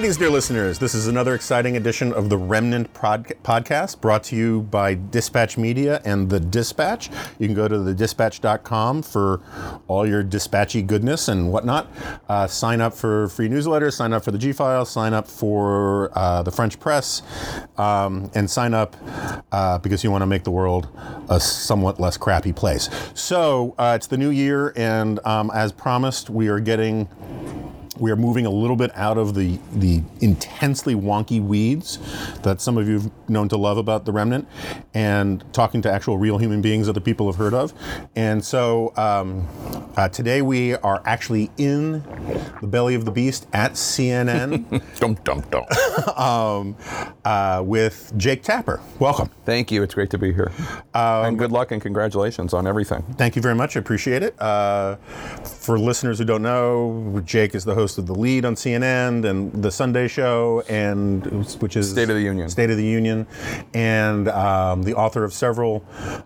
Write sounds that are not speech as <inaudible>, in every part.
Greetings, dear listeners. This is another exciting edition of the Remnant Podcast brought to you by Dispatch Media and The Dispatch. You can go to thedispatch.com for all your dispatchy goodness and whatnot. Uh, sign up for free newsletters, sign up for the G File, sign up for uh, the French Press, um, and sign up uh, because you want to make the world a somewhat less crappy place. So uh, it's the new year, and um, as promised, we are getting we are moving a little bit out of the the intensely wonky weeds that some of you have known to love about the remnant, and talking to actual real human beings that the people have heard of. And so um, uh, today we are actually in the belly of the beast at CNN <laughs> Dum dum dum. <laughs> um, uh, with Jake Tapper. Welcome. Thank you. It's great to be here. and good luck and congratulations on everything. Thank you very much. I appreciate it. Uh, for listeners who don't know, Jake is the host of the Lead on CNN and the Sunday Show, and which is State of the Union. State of the Union, and um, the author of several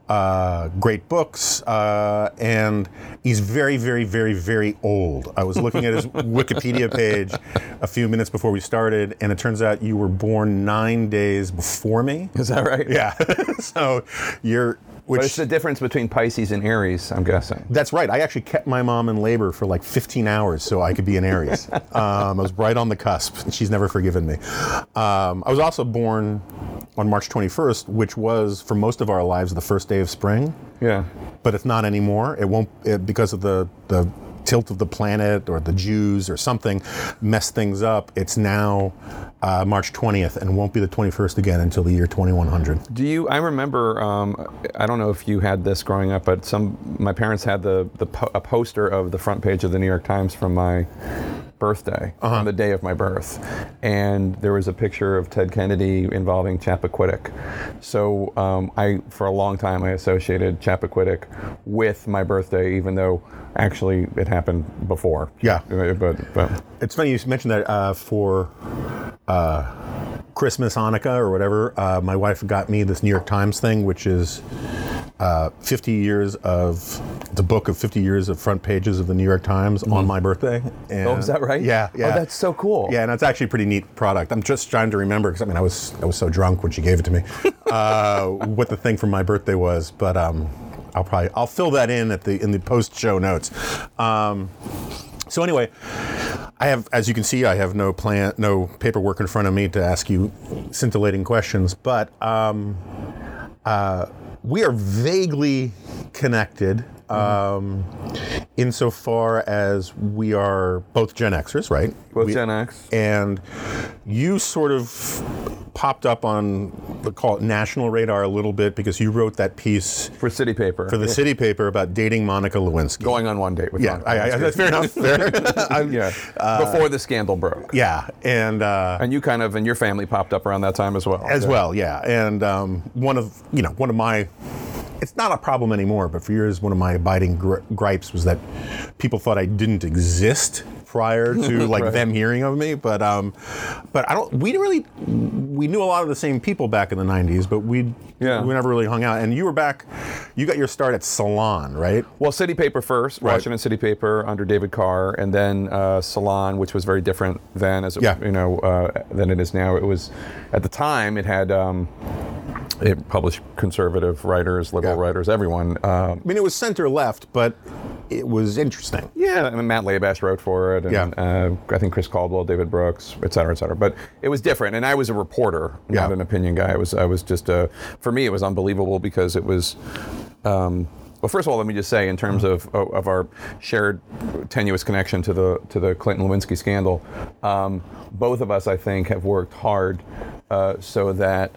uh, great books. Uh, and he's very, very, very, very old. I was looking at his <laughs> Wikipedia page a few minutes before we started, and it turns out you were born nine days before me. Is that right? Yeah. <laughs> so you're. Which, But it's the difference between Pisces and Aries, I'm guessing. that's right. I actually kept my mom in labor for like 15 hours so I could be an Aries. <laughs> um, I was right on the cusp, and she's never forgiven me. Um, I was also born on March 21st, which was for most of our lives the first day of spring, Yeah. but it's not anymore. It won't it, because of the the tilt of the planet or the Jews or something messed things up. It's now uh, March 20th and won't be the 21st again until the year 2100. Do you? I remember. Um, I don't know if you had this growing up, but some my parents had the the po- a poster of the front page of the New York Times from my birthday on the day of my birth, and there was a picture of Ted Kennedy involving Chappaquiddick. So um, I, for a long time, I associated Chappaquiddick with my birthday, even though actually it happened before. Yeah. Uh, But but It's funny you mentioned that uh, for uh, Christmas, Hanukkah, or whatever. Uh, my wife got me this New York Times thing, which is uh, 50 years of the book of 50 years of front pages of the New York Times on my birthday. And, oh, is that right? Yeah, yeah. Oh, that's so cool. Yeah, and it's actually a pretty neat product. I'm just trying to remember because I mean I was I was so drunk when she gave it to me. <laughs> uh, what the thing for my birthday was, but um, I'll probably I'll fill that in at the in the post show notes. Um, so anyway, I have, as you can see, I have no plan, no paperwork in front of me to ask you scintillating questions, but um, uh, we are vaguely connected. Um, insofar as we are both Gen Xers, right? Both We- Gen X. and you sort of popped up on the call it national radar a little bit because you wrote that piece For City Paper. for the city paper about dating Monica Lewinsky. Going on one date with yeah, Monica I, I, that's fair enough. <laughs> Fair. <laughs> Yeah. Before the scandal broke. yeah, and uh, And you kind of and your family popped up around that time as well. as Yeah. well, yeah, and um, one of you know one of my. It's not a problem anymore, but for years, one of my abiding gri- gripes was that people thought I didn't exist prior to <laughs> like Right. them hearing of me. But um, but I don't. We really we knew a lot of the same people back in the '90s, but we Yeah. we never really hung out. And you were back. You got your start at Salon, right? Well, City Paper first, Right. Washington City Paper under David Carr, and then uh, Salon, which was very different then, as it, Yeah. you know, uh, than it is now. It was at the time it had um, it published conservative writers, liberal Yeah. writers, everyone. Um, I mean, it was center left, but it was interesting. Yeah, I mean, Matt Labash wrote for it, and Yeah. uh, I think Chris Caldwell, David Brooks, et cetera, et cetera. But it was different, and I was a reporter, not an opinion guy. I was, I was just a. For me, it was unbelievable because it was. Um, well, first of all, let me just say, in terms of of our shared tenuous connection to the to the Clinton Lewinsky scandal, um, both of us, I think, have worked hard uh, so that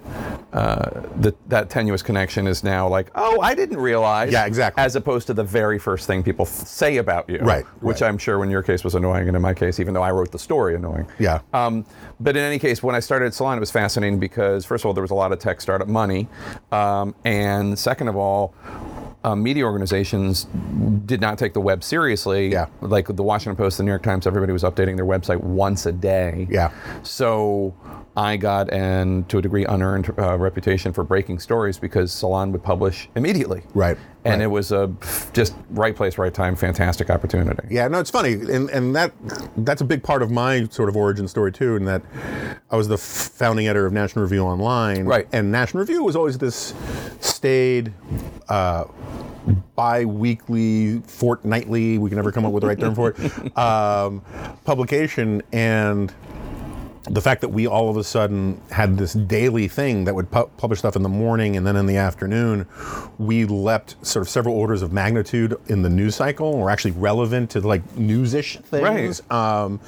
uh, the, that tenuous connection is now like, oh, I didn't realize. Yeah, exactly. As opposed to the very first thing people f- say about you, Right, Which right. I'm sure in your case was annoying, and in my case, even though I wrote the story, annoying. Yeah. Um, but in any case, when I started Salon, it was fascinating because, first of all, there was a lot of tech startup money, um, and second of all, uh, media organizations did not take the web seriously. Yeah. Like the Washington Post, the New York Times, everybody was updating their website once a day. Yeah. So I got an to a degree unearned uh, reputation for breaking stories because Salon would publish immediately. Right. And right. it was a just right place, right time, fantastic opportunity. Yeah, no, it's funny, and and that that's a big part of my sort of origin story too. In that I was the founding editor of National Review Online, Right. And National Review was always this staid. Uh, bi-weekly, fortnightly, we can never come up with the right term for it, <laughs> um, publication, and the fact that we all of a sudden had this daily thing that would pu- publish stuff in the morning and then in the afternoon, we leapt sort of several orders of magnitude in the news cycle. We're actually relevant to like newsish things. Right. Um,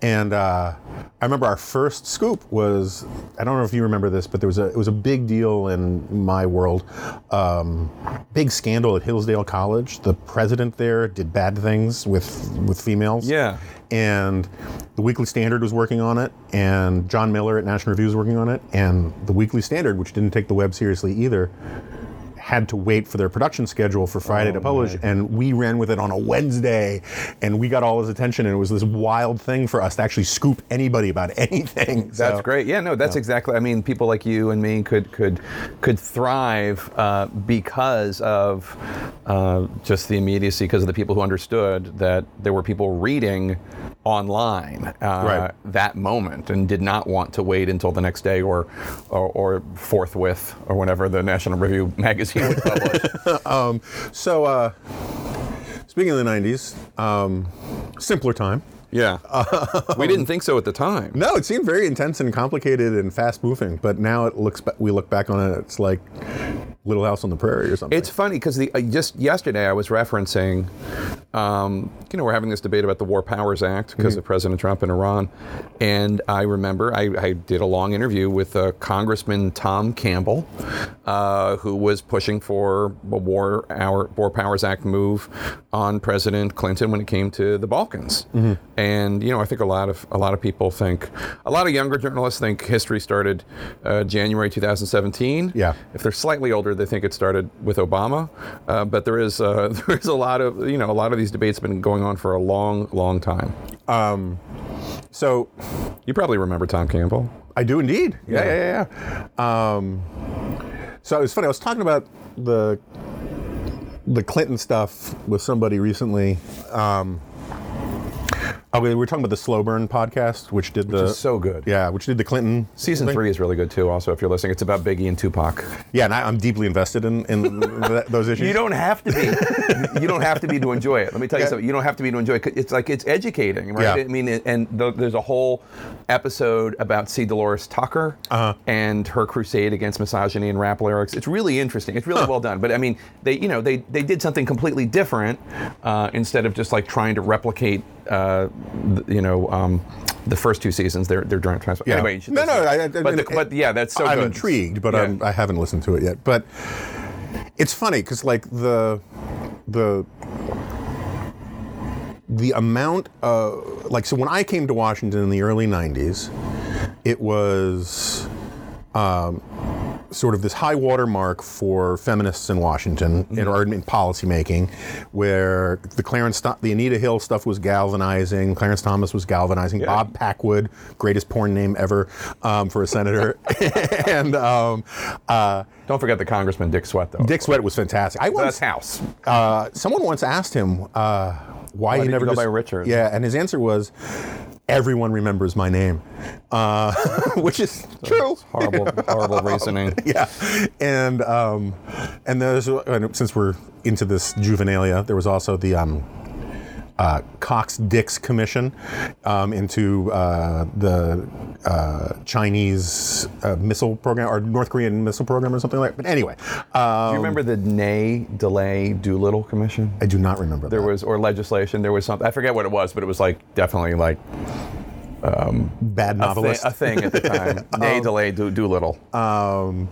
and uh, I remember our first scoop was I don't know if you remember this, but there was a it was a big deal in my world. Um, big scandal at Hillsdale College. The president there did bad things with with females Yeah. and the Weekly Standard was working on it, and John Miller at National Review was working on it, and the Weekly Standard, which didn't take the web seriously either, had to wait for their production schedule for Friday Oh, to publish, and we ran with it on a Wednesday, and we got all his attention, and it was this wild thing for us to actually scoop anybody about <laughs> anything. That's So- great. Yeah, no, that's exactly. I mean, people like you and me could could could thrive uh, because of uh, just the immediacy, because of the people who understood that there were people reading online uh, Right. that moment and did not want to wait until the next day or or, or forthwith or whenever the National Review <laughs> magazine publish. <laughs> So, uh, speaking of the '90s, um, simpler time. Yeah, <laughs> we didn't think so at the time. No, it seemed very intense and complicated and fast moving, but now it looks we look back on it, it's like Little House on the Prairie or something. It's funny because uh, just yesterday I was referencing, um, you know, we're having this debate about the War Powers Act because of President Trump and Iran, and I remember I, I did a long interview with uh, Congressman Tom Campbell, uh, who was pushing for a War War Powers Act move on President Clinton when it came to the Balkans, and you know I think a lot of a lot of people think, a lot of younger journalists think history started uh, January 2017. Yeah. If they're slightly older, they think it started with Obama, uh, but there is uh, <laughs> there is a lot of you know a lot of these debates have been going on for a long, long time. Um, so You probably remember Tom Campbell. I do indeed. Yeah, yeah, yeah. yeah. Um, so it was funny. I was talking about the the Clinton stuff with somebody recently. Um, oh, we were talking about the Slow Burn podcast, which did the is so good. Yeah, which did the Clinton Season thing. three is really good too. Also, if you're listening, it's about Biggie and Tupac. Yeah, and I, I'm deeply invested in in th- <laughs> those issues. You don't have to be. you don't have to be to enjoy it. Let me tell you Yeah. something. You don't have to be to enjoy it. It's like it's educating, right? Yeah. I mean, and th- there's a whole episode about C. Dolores Tucker Uh-huh. and her crusade against misogyny and rap lyrics. It's really interesting. It's really well done. But I mean, they you know they they did something completely different uh, instead of just like trying to replicate. Uh, you know, um, the first two seasons, they're they're joint transfer. Yeah. Anyway, no, no. I, I, but, the, but yeah, that's so I'm good. intrigued, but Yeah. I'm, I haven't listened to it yet. But it's funny because like the the the amount of like so when I came to Washington in the early '90s, it was. Um, sort of this high water mark for feminists in Washington in, or in policymaking, where the Clarence, the Anita Hill stuff was galvanizing, Clarence Thomas was galvanizing, Bob Packwood, greatest porn name ever um, for a senator, <laughs> and um, uh, Don't forget the Congressman Dick Swett, though. Dick Swett was fantastic. I once, That's House. uh, someone once asked him uh, why, he did you never go just, by Richard? Yeah, and his answer was, "Everyone remembers my name," uh, <laughs> which is true. Horrible, horrible <laughs> reasoning. yeah, and um, and there's and since we're into this juvenilia, there was also the um, uh, Cox Dicks Commission um, into uh, the uh, Chinese uh, missile program or North Korean missile program or something like. that. But anyway, um, Do you remember the Ney DeLay Doolittle Commission? I do not remember There that. was, or legislation. There was something. I forget what it was, but it was like definitely like bad a, thi- novelist. a thing at the time. <laughs> Ney DeLay Do- Doolittle. um,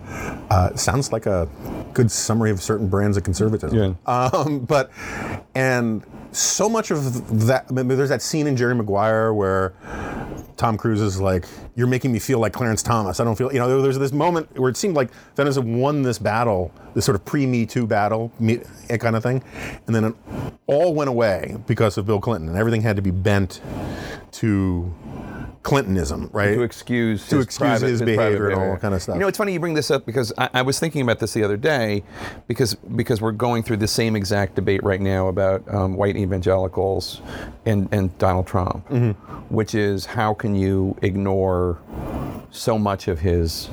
uh, sounds like a good summary of certain brands of conservatism. Um, but and so much of that. I mean, there's that scene in Jerry Maguire where Tom Cruise is like, "You're making me feel like Clarence Thomas. I don't feel." You know, there- there's this moment where it seemed like feminism won this battle, this sort of pre-Me Too battle, me, eh, kind of thing, and then it all went away because of Bill Clinton, and everything had to be bent to Clintonism, right? to excuse To his excuse private- his private behavior and all that kind of stuff. You know, it's funny you bring this up because I, I was thinking about this the other day, because because we're going through the same exact debate right now about um, white evangelicals and and Donald Trump, Mm-hmm. which is how can you ignore so much of his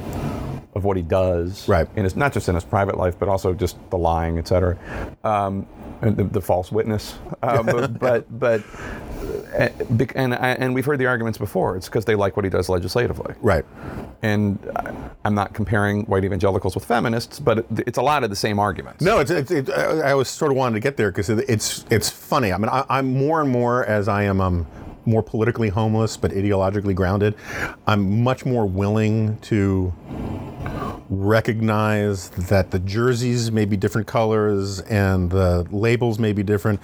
of what he does, Right. And it's not just in his private life, but also just the lying, et cetera, um, and the, the false witness. Um, <laughs> but but. Uh, and, and we've heard the arguments before. It's because they like what he does legislatively right. and I'm not comparing white evangelicals with feminists, but it's a lot of the same arguments. No, it's, it's it, I was sort of wanting to get there because it's it's funny. I mean, I, I'm more and more as I am um, more politically homeless but ideologically grounded. I'm much more willing to recognize that the jerseys may be different colors and the labels may be different,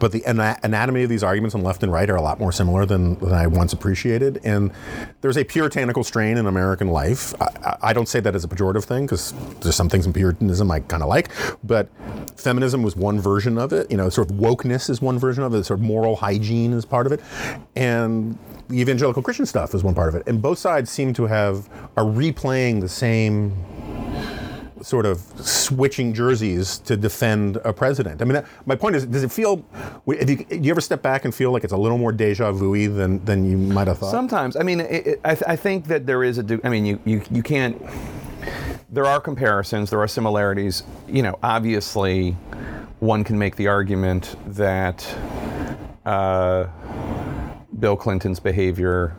but the ana- anatomy of these arguments on left and right are a lot more similar than, than I once appreciated. And there's a puritanical strain in American life. I, I- don't say that as a pejorative thing because there's some things in Puritanism I kind of like, but feminism was one version of it. You know, sort of wokeness is one version of it. Sort of moral hygiene is part of it, and the evangelical Christian stuff is one part of it. And both sides seem to have are replaying the same sort of switching jerseys to defend a president. I mean, that, my point is, does it feel? If you, do you ever step back and feel like it's a little more deja vu than than you might have thought? Sometimes, I mean, it, it, I, th- I think that there is a. I mean, you, you you can't. There are comparisons. There are similarities. You know, obviously, one can make the argument that uh, Bill Clinton's behavior,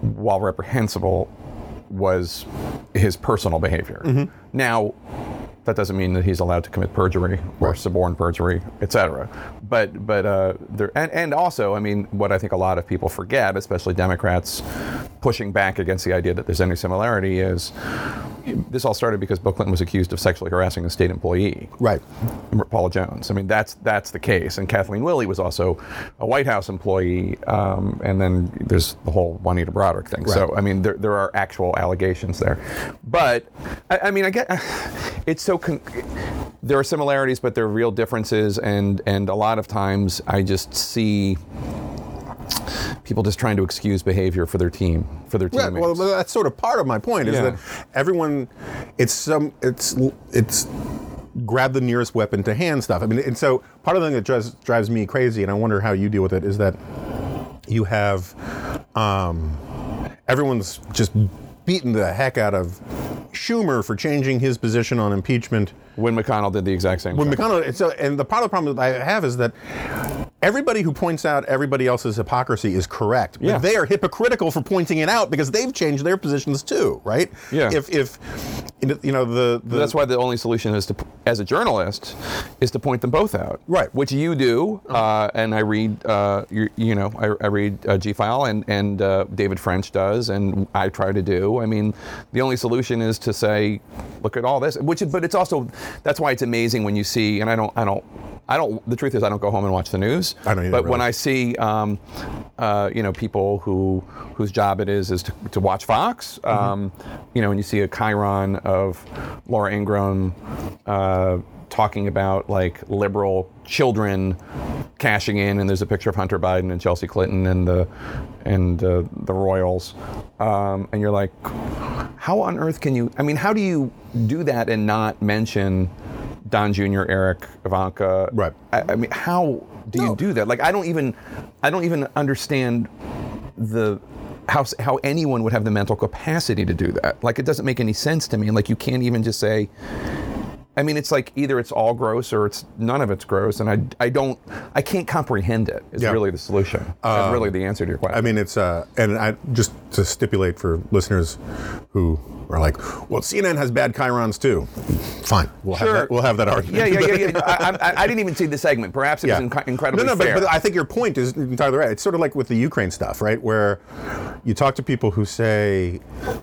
while reprehensible, was his personal behavior. Now, that doesn't mean that he's allowed to commit perjury or suborn perjury, etc. But but uh, there and, and also, I mean, what I think a lot of people forget, especially Democrats, pushing back against the idea that there's any similarity, is this all started because Bill Clinton was accused of sexually harassing a state employee. right. Paula Jones. I mean, that's that's the case. And Kathleen Willey was also a White House employee. Um, and then there's the whole Juanita Broaddrick thing. So I mean, there, there are actual allegations there. But I, I mean, I get <sighs> it's so. Con- there are similarities, but there are real differences, and and a lot of times I just see people just trying to excuse behavior for their team, for their teammates. Well, that's sort of part of my point is Yeah. that everyone, it's some, it's it's grab the nearest weapon to hand stuff. I mean, and so part of the thing that drives drives me crazy, and I wonder how you deal with it, is that you have um, everyone's just beating the heck out of Schumer for changing his position on impeachment. when McConnell did the exact same When thing. McConnell, and so, and the part of the problem that I have is that everybody who points out everybody else's hypocrisy is correct, but Yeah. they are hypocritical for pointing it out because they've changed their positions too, right? Yeah. If if you know the, the That's why the only solution is to, as a journalist, is to point them both out. Right. Which you do, uh, and I read, uh, you, you know, I, I read uh, G File, and and uh, David French does, and I try to do. I mean, the only solution is to say, look at all this. Which, but it's also that's why it's amazing when you see, and I don't, I don't. I don't. The truth is, I don't go home and watch the news. I don't either, But when. I see, um, uh, you know, people who whose job it is is to, to watch Fox, Mm-hmm. um, you know, and you see a chyron of Laura Ingraham uh, talking about like liberal children cashing in, and there's a picture of Hunter Biden and Chelsea Clinton and the and uh, the Royals, um, and you're like, how on earth can you? I mean, how do you do that and not mention? Don Jr., Eric, Ivanka. Right. I, I mean, how do No. you do that? Like, I don't even, I don't even understand the how how anyone would have the mental capacity to do that. Like, it doesn't make any sense to me. And Like, you can't even just say. I mean, it's like either it's all gross or it's none of it's gross, and I, I don't, I can't comprehend it. Is Yeah. really the solution. That's really the answer to your question. I mean, it's uh, and I just to stipulate for listeners who are like, well, CNN has bad chyrons too. Fine, we'll have that. We'll have that argument. yeah, yeah, yeah, yeah. <laughs> I, I, I didn't even see the segment. Perhaps it was inc- incredibly no, no, fair. But, but I think your point is entirely right. It's sort of like with the Ukraine stuff, right? Where you talk to people who say,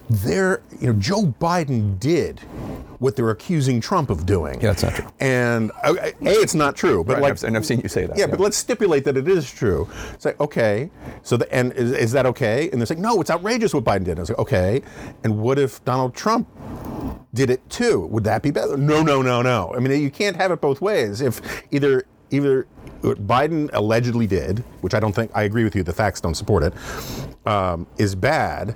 "There, you know, Joe Biden did what they're accusing Trump of doing." Yeah, that's not true. And uh, a, it's not true. But Right, like, I've- and I've seen you say that. yeah, but let's stipulate that it is true. It's like, okay, so the, and is, is that okay? And they're saying, no, it's outrageous what Biden did. And I was like, okay, and what if Donald Trump did it too? Would that be better? No, no, no, no. I mean, you can't have it both ways. If either either what Biden allegedly did, which I don't think I agree with you. The facts don't support it. Um, is bad.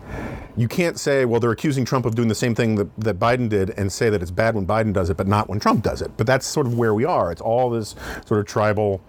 You can't say, well, they're accusing Trump of doing the same thing that, that Biden did, and say that it's bad when Biden does it, but not when Trump does it. But that's sort of where we are. It's all this sort of tribal,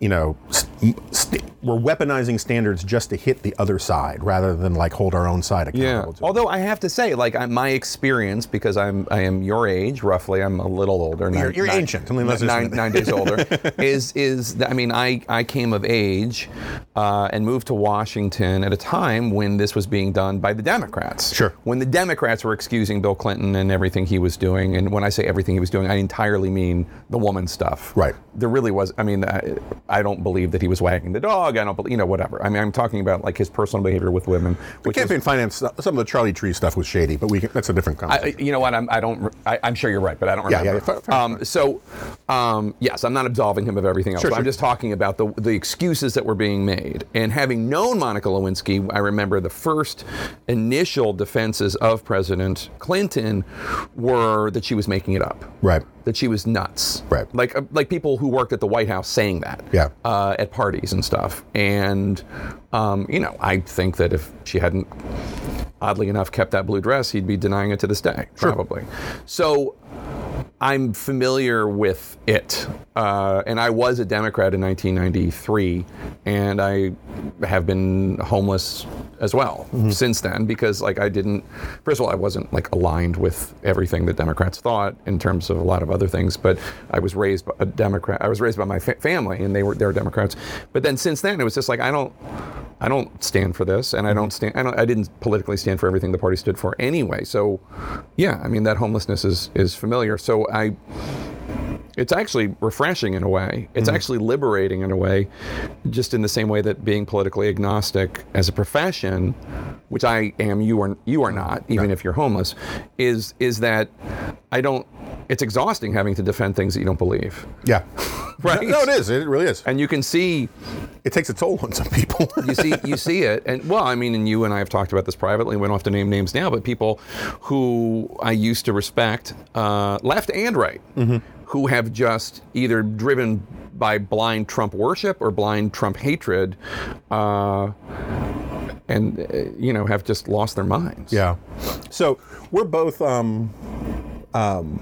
you know, st- st- we're weaponizing standards just to hit the other side rather than like hold our own side Yeah. accountable. it. Although I have to say, like I, my experience, because I'm I am your age roughly. I'm a little older. You're- nine- you're nine- ancient. Nine, nine days older. <laughs> is is that- I mean I I came of age uh, and moved to Washington at a time when this was being done by the Democrats. Sure. When the Democrats were excusing Bill Clinton and everything he was doing, and when I say everything he was doing, I entirely mean the woman stuff. Right. There really was. I mean, I, I don't believe that he was wagging the dog. I don't believe, you know, whatever. I mean, I'm talking about like his personal behavior with women, is Campaign finance, some of the Charlie Trie stuff was shady, but we can, that's a different I, conversation. you know what? I'm, I don't. I, I'm sure you're right, but I don't Yeah, remember. yeah, fair- fair um, so, um, yes, I'm not absolving him of everything else. Sure, but I'm just talking about the the excuses that were being made. And having known Monica Lewinsky, I remember the first initial defenses of President Clinton were that she was making it up. right. That she was nuts, Right. Like uh, like people who worked at the White House saying that, Yeah. uh, at parties and stuff. And um, you know, I think that if she hadn't oddly enough, kept that blue dress, he'd be denying it to this day, probably. So I'm familiar with it. Uh, and I was a Democrat in 1993, and I have been homeless as well since then because, like, I didn't, first of all, I wasn't, like, aligned with everything that Democrats thought in terms of a lot of other things, but I was raised by a Democrat, I was raised by my fa- family, and they were, they were Democrats. But then since then, it was just like, I don't, I don't stand for this, and I don't stand. I, don't, I didn't politically stand for everything the party stood for anyway. So, yeah, I mean that homelessness is is familiar. So I, it's actually refreshing in a way. It's actually liberating in a way, just in the same way that being politically agnostic as a profession, which I am, you are you are not, even if you're homeless, is is that I don't. It's exhausting having to defend things that you don't believe, Yeah. <laughs> right? No, it is. It really is. And you can see It takes a toll on some people. <laughs> you see you see it and well i mean and you and i have talked about this privately we don't have to name names now but people who i used to respect uh, left and right who have just either driven by blind trump worship or blind trump hatred uh, and uh, you know have just lost their minds Yeah. So we're both um, um,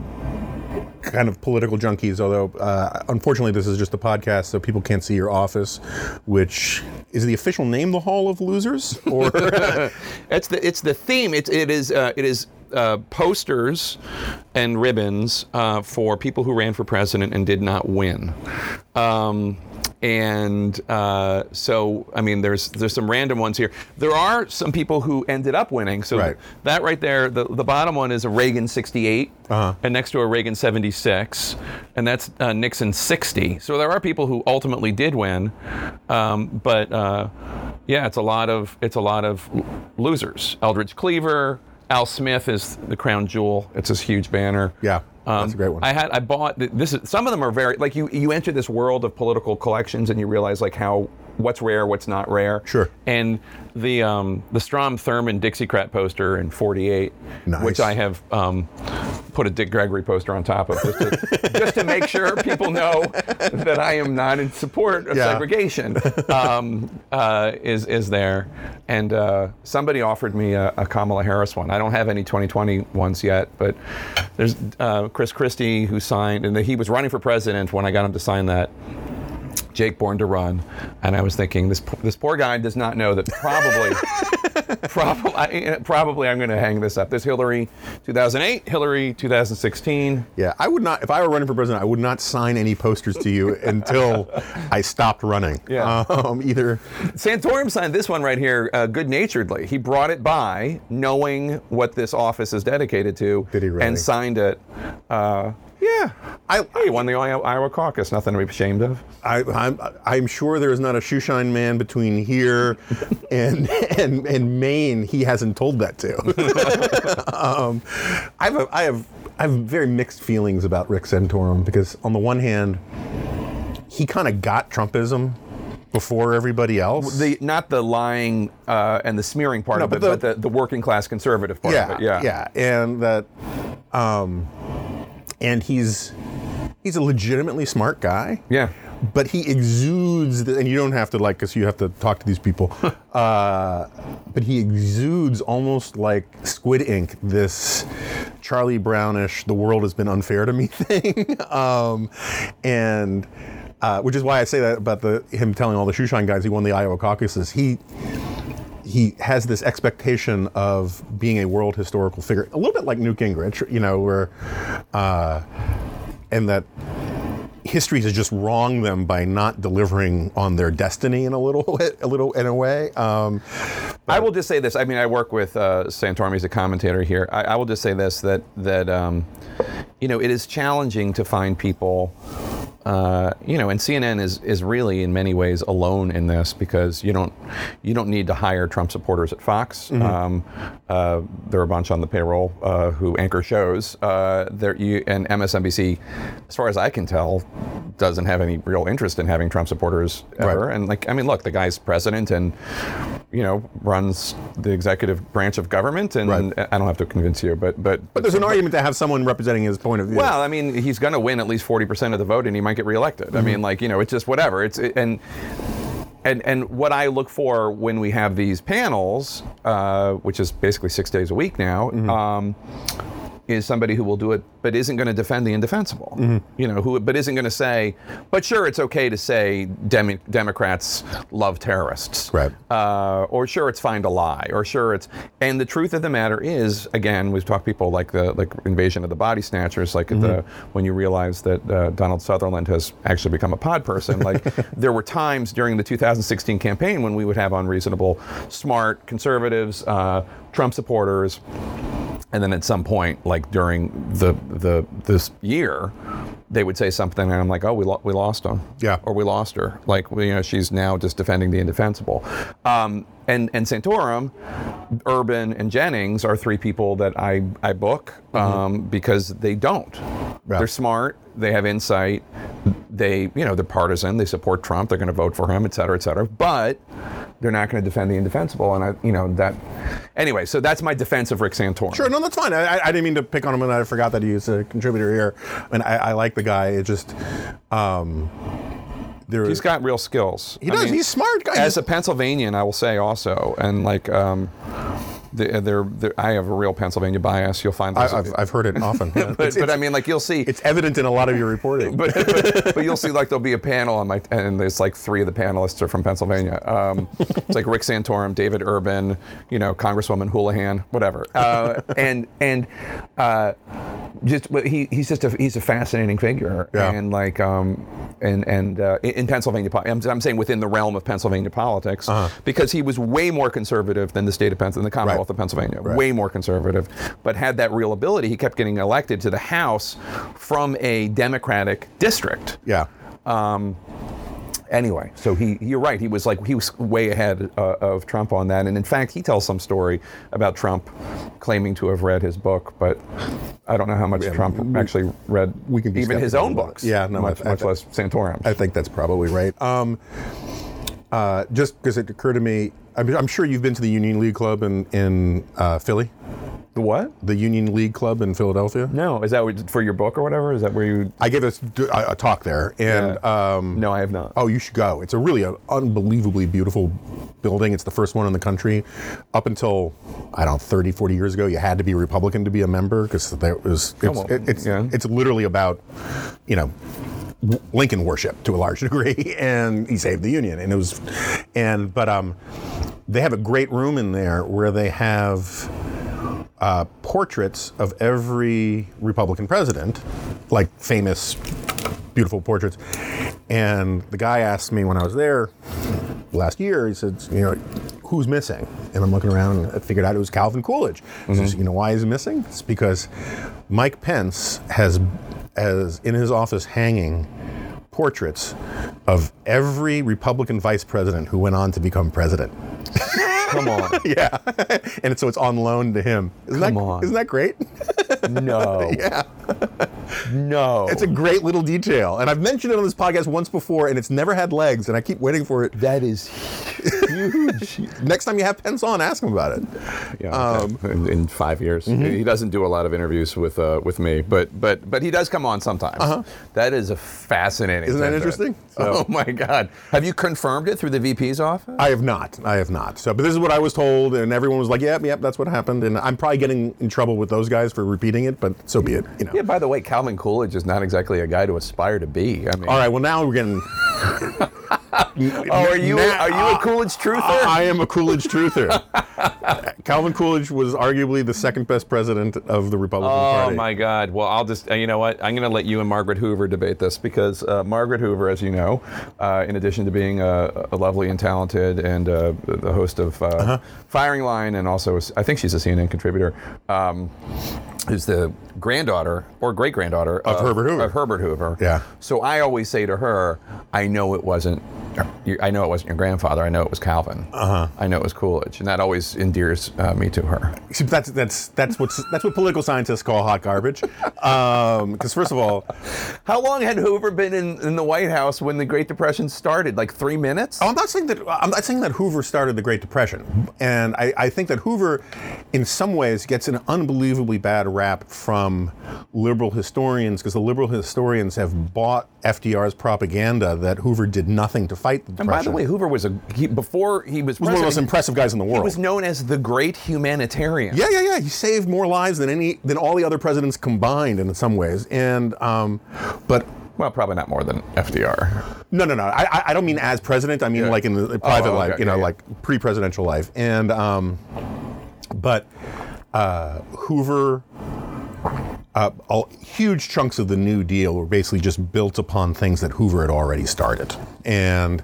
kind of political junkies, although uh, unfortunately this is just a podcast, so people can't see your office, which is the official name the Hall of Losers? Or <laughs> It's the it's the theme. It, it is uh, it is uh, posters and ribbons uh, for people who ran for president and did not win. Um, and uh, so, I mean, there's there's some random ones here. There are some people who ended up winning. So Right. that right there, the, the bottom one is a Reagan 68, Uh-huh. and next to a Reagan 76, and that's uh, Nixon 60. So there are people who ultimately did win, um, but uh, yeah, it's a lot of it's a lot of losers. Eldridge Cleaver, Al Smith is the crown jewel. It's this huge banner. yeah, that's a um, great one. I had I bought this. Is, some of them are very like you. You enter this world of political collections and you realize like how what's rare, what's not rare. Sure. And the um, the Strom Thurmond Dixiecrat poster in '48, Nice. which I have um, put a Dick Gregory poster on top of just to, <laughs> just to make sure people know that I am not in support of Yeah. segregation. Um, uh, is is there? And uh, somebody offered me a, a Kamala Harris one. I don't have any 2020 ones yet, but there's uh, Chris Christie who signed, and he was running for president when I got him to sign that. Jake Born to Run, and I was thinking this this poor guy does not know that probably <laughs> probably I, probably I'm going to hang this up. There's Hillary 2008, Hillary 2016. yeah, I would not, if I were running for president, I would not sign any posters to you <laughs> until I stopped running. Yeah. Um, either, Santorum signed this one right here uh, good naturedly. He brought it by knowing what this office is dedicated to Did he really? and signed it. Uh, yeah. I, Hey, he won the Iowa, Iowa caucus. Nothing to be ashamed of. I, I'm, I'm sure there is not a shoeshine man between here <laughs> and, and, and Maine he hasn't told that to. <laughs> um, I, have a, I, have, I have very mixed feelings about Rick Santorum because, on the one hand, he kind of got Trumpism before everybody else. The not the lying uh, and the smearing part No, of but it, the- but the, the working class conservative part yeah, of it. Yeah. yeah, and that, um, and he's he's a legitimately smart guy. Yeah. but he exudes, the, and you don't have to like, because you have to talk to these people. <laughs> uh, but he exudes almost like Squid Ink, this Charlie Brownish, the world has been unfair to me <laughs> thing, um, and. Uh, which is why I say that about the him telling all the shoeshine guys he won the Iowa caucuses. He he has this expectation of being a world historical figure, a little bit like Newt Gingrich, you know, where, uh, and that history has just wronged them by not delivering on their destiny in a little, <laughs> a little in a way. Um, I will just say this. I mean, I work with uh, Santorum. He's a commentator here. I, I will just say this: that that um, you know, it is challenging to find people uh, you know, and CNN is is really in many ways alone in this because you don't you don't need to hire Trump supporters at Fox. Mm-hmm. Um, uh, there are a bunch on the payroll uh, who anchor shows. Uh, there you and MSNBC, as far as I can tell, doesn't have any real interest in having Trump supporters ever. Right. And like, I mean, look, the guy's president and you know runs the executive branch of government, and right. I don't have to convince you, but but but, but there's an argument to have someone representing his point of view. Well, I mean, he's going to win at least forty percent of the vote, and he might get reelected. Mm-hmm. I mean, like you know, it's just whatever. It's and. And, and what I look for when we have these panels, uh, which is basically six days a week now, mm-hmm. um, is somebody who will do it but isn't going to defend the indefensible. Mm-hmm. You know, who but isn't going to say, but sure, it's okay to say Demi- Democrats love terrorists, right? Uh, or sure, it's fine to lie, or sure, it's. And the truth of the matter is, again, we've talked people like the like invasion of the body snatchers, like mm-hmm. the when you realize that uh, Donald Sutherland has actually become a pod person. Like <laughs> there were times during the 2016 campaign when we would have unreasonable, smart conservatives, uh, Trump supporters and then at some point, like during the the this year, they would say something, and I'm like, oh, we, lo- we lost him, yeah, or we lost her. Like, you know, she's now just defending the indefensible. Um, and and Santorum, Urban, and Jennings are three people that I I book mm-hmm. um, mm-hmm. because they don't. Yeah. They're smart. They have insight. They you know they're partisan. They support Trump. They're going to vote for him, et cetera, et cetera. But they're not going to defend the indefensible. And I, you know, that. Anyway, so that's my defense of Rick Santorum. Sure, no, that's fine. I, I didn't mean to pick on him, and I forgot that he's a contributor here. I mean, I, I like the guy. It just. Um, there, he's got real skills. He does. Mean, he's smart. Guy. As a Pennsylvanian, I will say also, and like, um, they're, they're, I have a real Pennsylvania bias. You'll find I, have I've heard it often. <laughs> but, it's, but I mean, like you'll see, it's evident in a lot of your reporting. but, but, but, you'll see, like there'll be a panel on my, and there's like three of the panelists are from Pennsylvania. Um, it's like Rick Santorum, David Urban, you know, Congresswoman Houlihan, whatever, uh, and and uh, just he, he's just a he's a fascinating figure, yeah. and like um, and and uh, in Pennsylvania, I'm, I'm, saying within the realm of Pennsylvania politics, uh-huh. because he was way more conservative than the state of Pennsylvania, the Commonwealth right. Of Pennsylvania, right. way more conservative, but had that real ability. He kept getting elected to the House from a Democratic district. Yeah. Um, anyway, so he, you're right. He was like he was way ahead uh, of Trump on that, and in fact, he tells some story about Trump claiming to have read his book, but I don't know how much yeah, Trump we, actually read. We can even his own books. Yeah, no, much, I, much I, less Santorum. I think that's probably right. Um, uh, just because it occurred to me, I'm, I'm, sure you've been to the Union League Club in in uh, Philly. The what? The Union League Club in Philadelphia. No, is that for your book or whatever? Is that where you? I gave a, a talk there, and yeah. um, no, I have not. Oh, you should go. It's a really a unbelievably beautiful building. It's the first one in the country. Up until I don't know, 30, 40 years ago, you had to be a Republican to be a member because there was it's, oh, it, it's, yeah. it's literally about you know Lincoln worship to a large <laughs> degree, and he saved the Union. And it was, and but um, they have a great room in there where they have uh, portraits of every Republican president, like famous, beautiful portraits. And the guy asked me when I was there last year, he said, you know, who's missing? And I'm looking around and I figured out it was Calvin Coolidge. Mm-hmm. Says, you know why he's missing? It's because Mike Pence has, has in his office hanging portraits of every Republican vice president who went on to become president. <laughs> Come on. <laughs> yeah. and so it's on loan to him. Isn't Come that, on. Isn't that great? no. <laughs> yeah. no. It's a great little detail. And I've mentioned it on this podcast once before, and it's never had legs, and I keep waiting for it. That is huge. Next time you have Pence on, ask him about it. Yeah, Um, in, in five years. He doesn't do a lot of interviews with uh, with me, but but but he does come on sometimes. That is a fascinating. Uh-huh. Isn't that interesting? <laughs> Oh my God! Have you confirmed it through the VP's office? I have not. I have not. So, but this is what I was told, and everyone was like, "Yep, yep, that's what happened." And I'm probably getting in trouble with those guys for repeating it, but so be it. You know. yeah. By the way, Calvin Coolidge is not exactly a guy to aspire to be. I mean, All right. Well, now we're getting. <laughs> oh, are you Now- are you a Coolidge truther? I am a Coolidge truther. <laughs> Calvin Coolidge was arguably the second best president of the Republican Oh Party. Oh my God! Well, I'll just uh, you know what I'm going to let you and Margaret Hoover debate this because uh, Margaret Hoover, as you know, uh, in addition to being a, a lovely and talented and uh, the host of uh, Uh-huh. Firing Line, and also I think she's a CNN contributor, um, is the granddaughter or great granddaughter Of Herbert Hoover. Of Herbert Hoover. Yeah. So I always say to her, I know it wasn't. I know it wasn't your grandfather. I know it was Calvin. Uh-huh. I know it was Coolidge, and that always endears uh, me to her. See, That's that's that's what that's what political scientists call hot garbage. Because first of all, How long had Hoover been in, in the White House when the Great Depression started? Like three minutes? Oh, I'm not saying that. I'm not saying that Hoover started the Great Depression, and I, I think that Hoover, in some ways, gets an unbelievably bad rap from liberal historians because the liberal historians have bought FDR's propaganda that Hoover did nothing to fight the and by the way, Hoover was a he, before he was he was one of the most impressive guys in the world. he was known as the great humanitarian. yeah, yeah, yeah. He saved more lives than any than all the other presidents combined in some ways, and um, but. Well, probably not more than FDR. No, no, no. I, I- don't mean as president. I mean like in the private oh, life, you know, yeah, yeah. like pre-presidential life. And um, but uh, Hoover, Thank you. Uh, all, huge chunks of the New Deal were basically just built upon things that Hoover had already started. And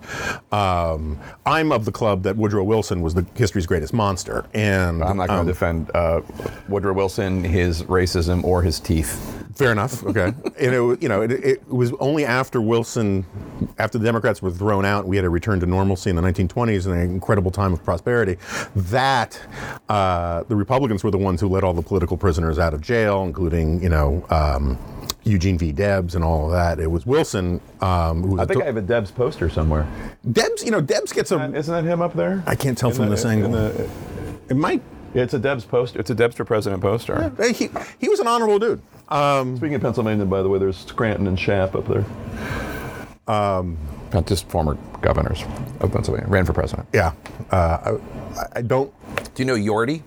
um, I'm of the club that Woodrow Wilson was the history's greatest monster. And I'm not going um, to defend uh, Woodrow Wilson, his racism, or his teeth. Fair enough. Okay. <laughs> and it, you know, it, it was only after Wilson, after the Democrats were thrown out, we had a return to normalcy in the 1920s and an incredible time of prosperity. That uh, the Republicans were the ones who let all the political prisoners out of jail, including you know. Um, Eugene V. Debs and all of that. It was Wilson um, who was I think to- I have a Debs poster somewhere. Debs. You know, Debs gets a. Isn't that him up there? I can't tell In from the- this angle. the- it might. yeah, it's a Debs poster. It's a Debs for President poster. eh, He, he was an honorable dude. Um, Speaking of Pennsylvania, by the way, there's Scranton and Shapp up there. Um, Not just former governors of Pennsylvania. Ran for president. yeah. Uh, I, I don't. Do you know Yorty?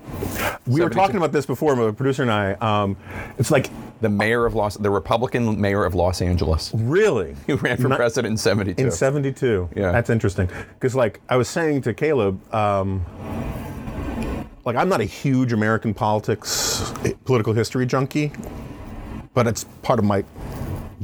We were talking about this before, my producer and I. Um, it's like The mayor of Los, the Republican mayor of Los Angeles, really <laughs> who ran for Not- president in '72. in '72. Yeah. that's interesting. Because like I was saying to Caleb, um, like I'm not a huge American politics, eh, political history junkie, but it's part of my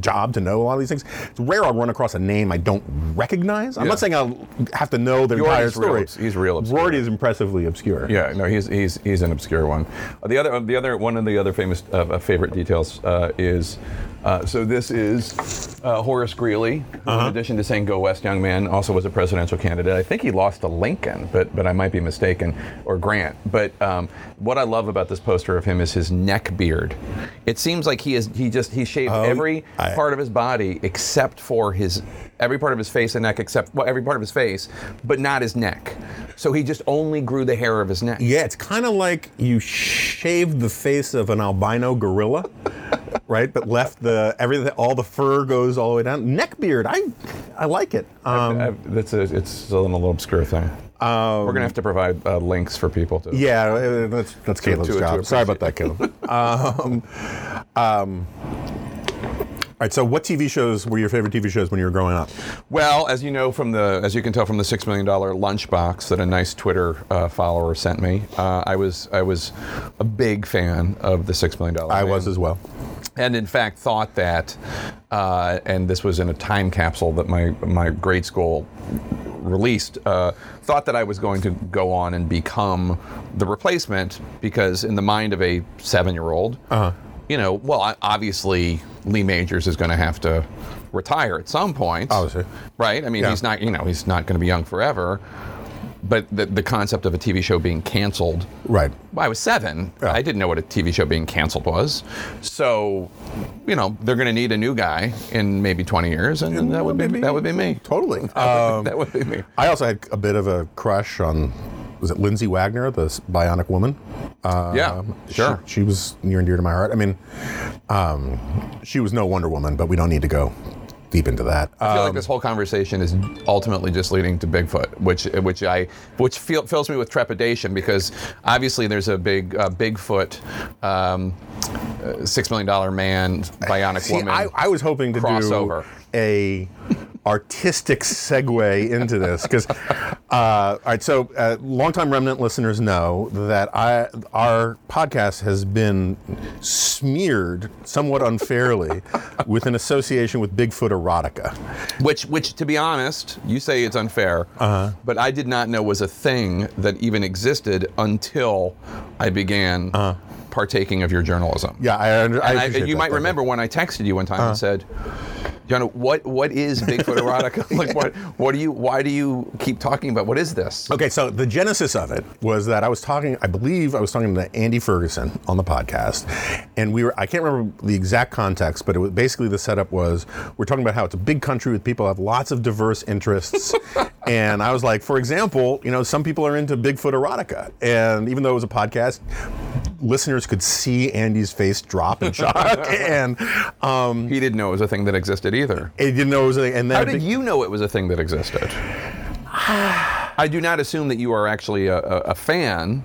job to know a lot of these things. It's rare I'll run across a name I don't recognize. I'm Yeah. not saying I'll have to know the entire Yorty's real story. he's real obscure. Rorty is impressively obscure. Yeah, no, he's he's he's an obscure one. Uh, the other the other one of the other famous uh, uh, favorite details uh, is. Uh, so this is uh, Horace Greeley, who, in addition to saying "Go West, young man," also was a presidential candidate. I think he lost to Lincoln, but but I might be mistaken, or Grant. But um, what I love about this poster of him is his neck beard. It seems like he is he just he shaved every I- part of his body except for his every part of his face and neck except well every part of his face, but not his neck. So he just only grew the hair of his neck. Yeah, it's kind of like you shaved the face of an albino gorilla, right? But left the everything, all the fur goes all the way down. Neck beard, I, I like it. Um, Uh, that's a, it's a little obscure thing. We're gonna have to provide uh, links for people to. yeah, uh, that's that's Caleb's to- to job. Sorry about that, Caleb. <laughs> um, um, right. So, what TV shows were your favorite TV shows when you were growing up? Well, as you know from the, as you can tell from the six million dollar lunchbox that a nice Twitter uh, follower sent me, uh, I was I was a big fan of the six million dollar. I was as well. and in fact thought that, uh, and this was in a time capsule that my my grade school released, uh, thought that I was going to go on and become the replacement because in the mind of a seven-year-old, Uh-huh. You know, well, obviously Lee Majors is going to have to retire at some point, Obviously. right? I mean, Yeah. he's not, you know, he's not going to be young forever. but the, the concept of a TV show being canceled. Right. Well, I was seven. Yeah. I didn't know what a TV show being canceled was. So, you know, they're going to need a new guy in maybe 20 years, and that would be maybe- that would be me. Totally. <laughs> that um, would be me. I also had a bit of a crush on, was it Lindsay Wagner, the Bionic Woman? Uh, Yeah, sure. She, she was near and dear to my heart. I mean, um, she was no Wonder Woman, but we don't need to go deep into that. I feel Um, like this whole conversation is ultimately just leading to Bigfoot, which which I which feel, fills me with trepidation because obviously there's a big uh, Bigfoot, um, uh, six million dollar man, bionic See, woman. I, I was hoping to crossover. do a artistic segue into this because, uh, all right. So, uh, longtime remnant listeners know that I our podcast has been smeared somewhat unfairly with an association with Bigfoot erotica. Which, which, to be honest, you say it's unfair, Uh-huh. but I did not know was a thing that even existed until I began partaking of your journalism. Uh-huh. Yeah, I, under- I and I, appreciate you that, might thank remember when I texted you one time and said, "John, what what is Bigfoot erotica? <laughs> <laughs> like, what what do you? Why do you keep talking about? What is this? Okay, so the genesis of it was that I was talking, I believe I was talking to Andy Ferguson on the podcast, and we were, I can't remember the exact context, but it was basically the setup was we're talking about how it's a big country with people who have lots of diverse interests. <laughs> and I was like, for example, you know, some people are into Bigfoot erotica. And even though it was a podcast, listeners could see Andy's face drop in shock. <laughs> and um, He didn't know it was a thing that existed either. he didn't know it was a, and then How did big- you know it was a thing that existed? I do not assume that you are actually a, a, a fan.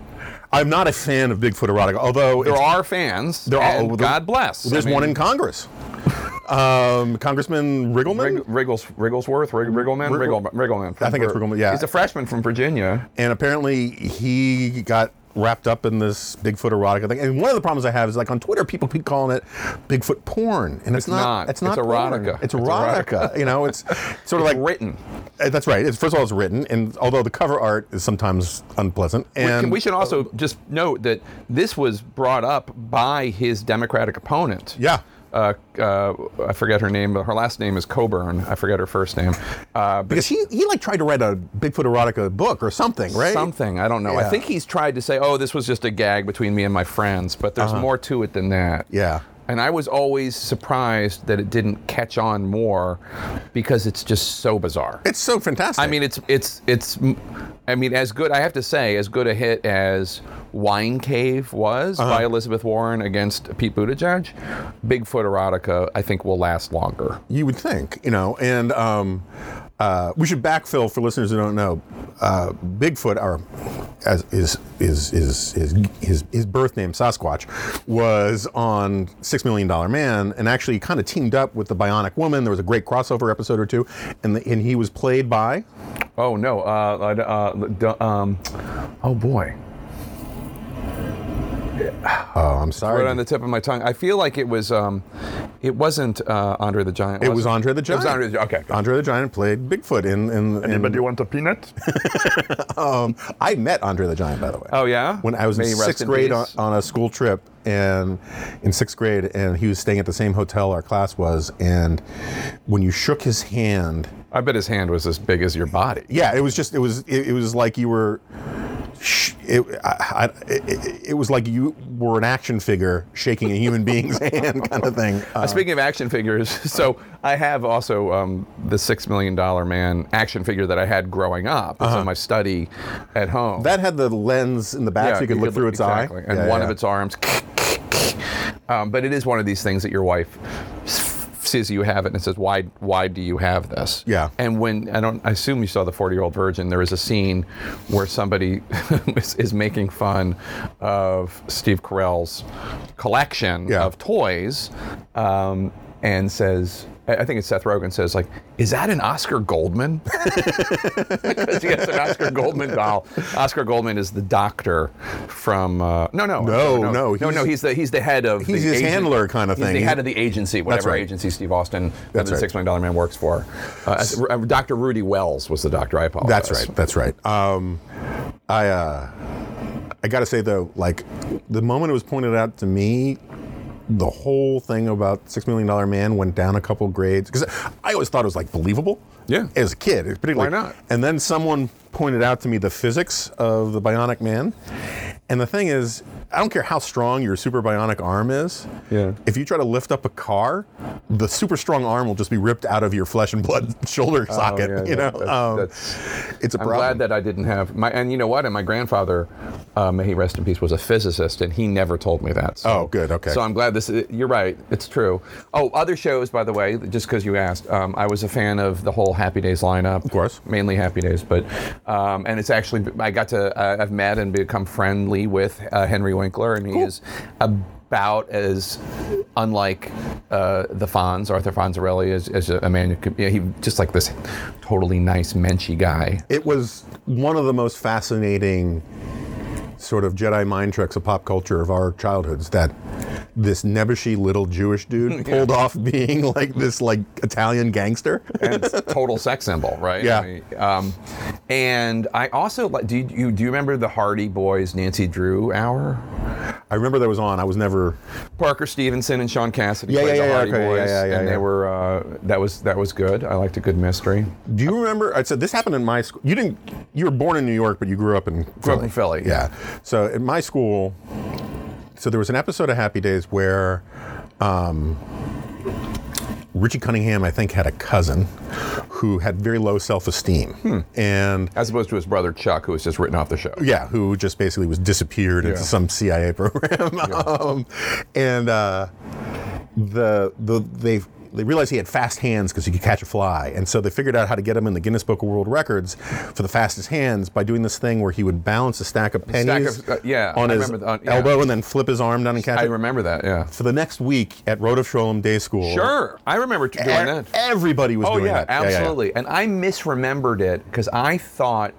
I'm not a fan of Bigfoot erotica, although There are fans. There are- there- God bless. There's I mean, one in Congress. Um, Congressman Riggleman, Rig, Riggles, Rigglesworth, Rig, Riggleman, Wriggle, Riggleman. I think it's Riggleman, yeah. He's a freshman from Virginia. and apparently he got wrapped up in this Bigfoot erotica thing. And one of the problems I have is like on Twitter, people keep calling it Bigfoot porn, and it's, It's not. It's not It's erotica. It's It's erotica. You know, it's <laughs> sort of like written. Uh, That's right. It's, first of all, it's written, and although the cover art is sometimes unpleasant, and we should also just note that this was brought up by his Democratic opponent. yeah. Uh, uh, I forget her name, but her last name is Cockburn. I forget her first name. Uh, Because he, he like tried to write a Bigfoot erotica book or something, right? Something I don't know. I think he's tried to say, "Oh, this was just a gag between me and my friends," but there's more to it than that. Uh-huh. Yeah. And I was always surprised that it didn't catch on more because it's just so bizarre. It's so fantastic. I mean, it's it's it's. I mean, as good. I have to say, as good a hit as Wine Cave was Uh-huh. by Elizabeth Warren against Pete Buttigieg, Bigfoot erotica, I think will last longer. You would think, you know, and um, uh, we should backfill for listeners who don't know. Uh, Bigfoot, or as is is is his, his his birth name Sasquatch, was on Six Million Dollar Man, and actually kind of teamed up with the Bionic Woman. There was a great crossover episode or two, and the, and he was played by Oh no! Uh, uh, uh, um, oh boy! Oh, I'm sorry, Right on the tip of my tongue. I feel like it was. Um, it wasn't uh, Andre the Giant. it was Andre the Giant. It was Andre the Giant. Okay. Andre the Giant played Bigfoot in in. in want a peanut? <laughs> um, I met Andre the Giant, by the way. Oh yeah. when I was May in sixth in grade on, on a school trip, and in sixth grade, and he was staying at the same hotel our class was, and when you shook his hand, I bet his hand was as big as your body. yeah, it was just it was it, it was like you were. Sh- It, I, I, it, it was like you were an action figure shaking a human being's <laughs> hand, kind of thing. Uh, Speaking of action figures, <laughs> so I have also um, the Six Million Dollar Man action figure that I had growing up. It's in my study at home. that had the lens in the back, so you could look through its exactly. eye, and Yeah, one yeah. of its arms. <laughs> um, but it is one of these things that your wife sees you have it and says, "Why? Why do you have this?" Yeah. And when I don't, I assume you saw the Forty Year Old Virgin. There is a scene where somebody <laughs> is, is making fun of Steve Carell's collection Yeah. of toys, um, and says. I think it's Seth Rogen says like, "Is that an Oscar Goldman?" <laughs> Because he has an Oscar Goldman doll. Oscar Goldman is the doctor from. Uh, no, no, No, no, no, no, no. he's- the he's the head of. He's the his agent- handler kind of he's thing. the He's- head of the agency, whatever right. agency Steve Austin, That's the right. Six Million Dollar Man works for. Uh, uh, Dr. Rudy Wells was the doctor. I apologize. That's right. That's right. Um, I uh, I got to say though, like the moment it was pointed out to me, the whole thing about Six Million Dollar Man went down a couple grades because I always thought it was like believable. Yeah. As a kid, particularly. Why not? And then someone pointed out to me the physics of the bionic man. And the thing is, I don't care how strong your super bionic arm is. Yeah. If you try to lift up a car, the super strong arm will just be ripped out of your flesh and blood <laughs> shoulder socket. Oh, yeah, you that- know, that's- um, that's- it's a I'm problem. glad that I didn't have my, and you know what? And my grandfather, uh, may he rest in peace, was a physicist, and he never told me that. So, Oh, good, okay. So I'm glad this. You're right. It's true. Oh, other shows, by the way, just because you asked, um, I was a fan of the whole Happy Days lineup. Of course. mainly Happy Days, but um, and it's actually I got to uh, I've met and become friendly with uh, Henry Winkler, and he is about as unlike uh, the Fonz, Arthur Fonzarelli, as, as a, a man. Who could, yeah, he just like this totally nice menschy guy. it was one of the most fascinating sort of Jedi mind tricks of pop culture of our childhoods that this nebbishy little Jewish dude <laughs> pulled off being like this like Italian gangster. and <laughs> total sex symbol, right? Yeah. I mean, um, and I also like. Do you do you remember the Hardy Boys Nancy Drew hour? I remember that was on. I was never Parker Stevenson and Shaun Cassidy Yeah, played yeah, the yeah, Hardy okay, yeah, Boys, yeah, yeah, and they were uh, that was that was good. I liked a good mystery. Do you remember? I said this happened in my school. You didn't. You were born in New York, but you grew up in Grew up in Philly, Yeah. So in my school, so there was an episode of Happy Days where um, Richie Cunningham, I think, had a cousin who had very low self-esteem, Hmm. and As opposed to his brother Chuck, who was just written off the show. yeah, who just basically was disappeared into some CIA program, <laughs> <laughs> um, and uh, the the they they realized he had fast hands because he could catch a fly, and so they figured out how to get him in the Guinness Book of World Records for the fastest hands by doing this thing where he would balance a stack of pennies Stack of- uh, yeah, on I his remember that, yeah. elbow and then flip his arm down and catch I it. I remember that. Yeah. For the next week at Rodeph Shalom Day School, Sure, I remember doing e- that. everybody was Oh doing yeah, that. yeah, yeah. absolutely. And I misremembered it because I thought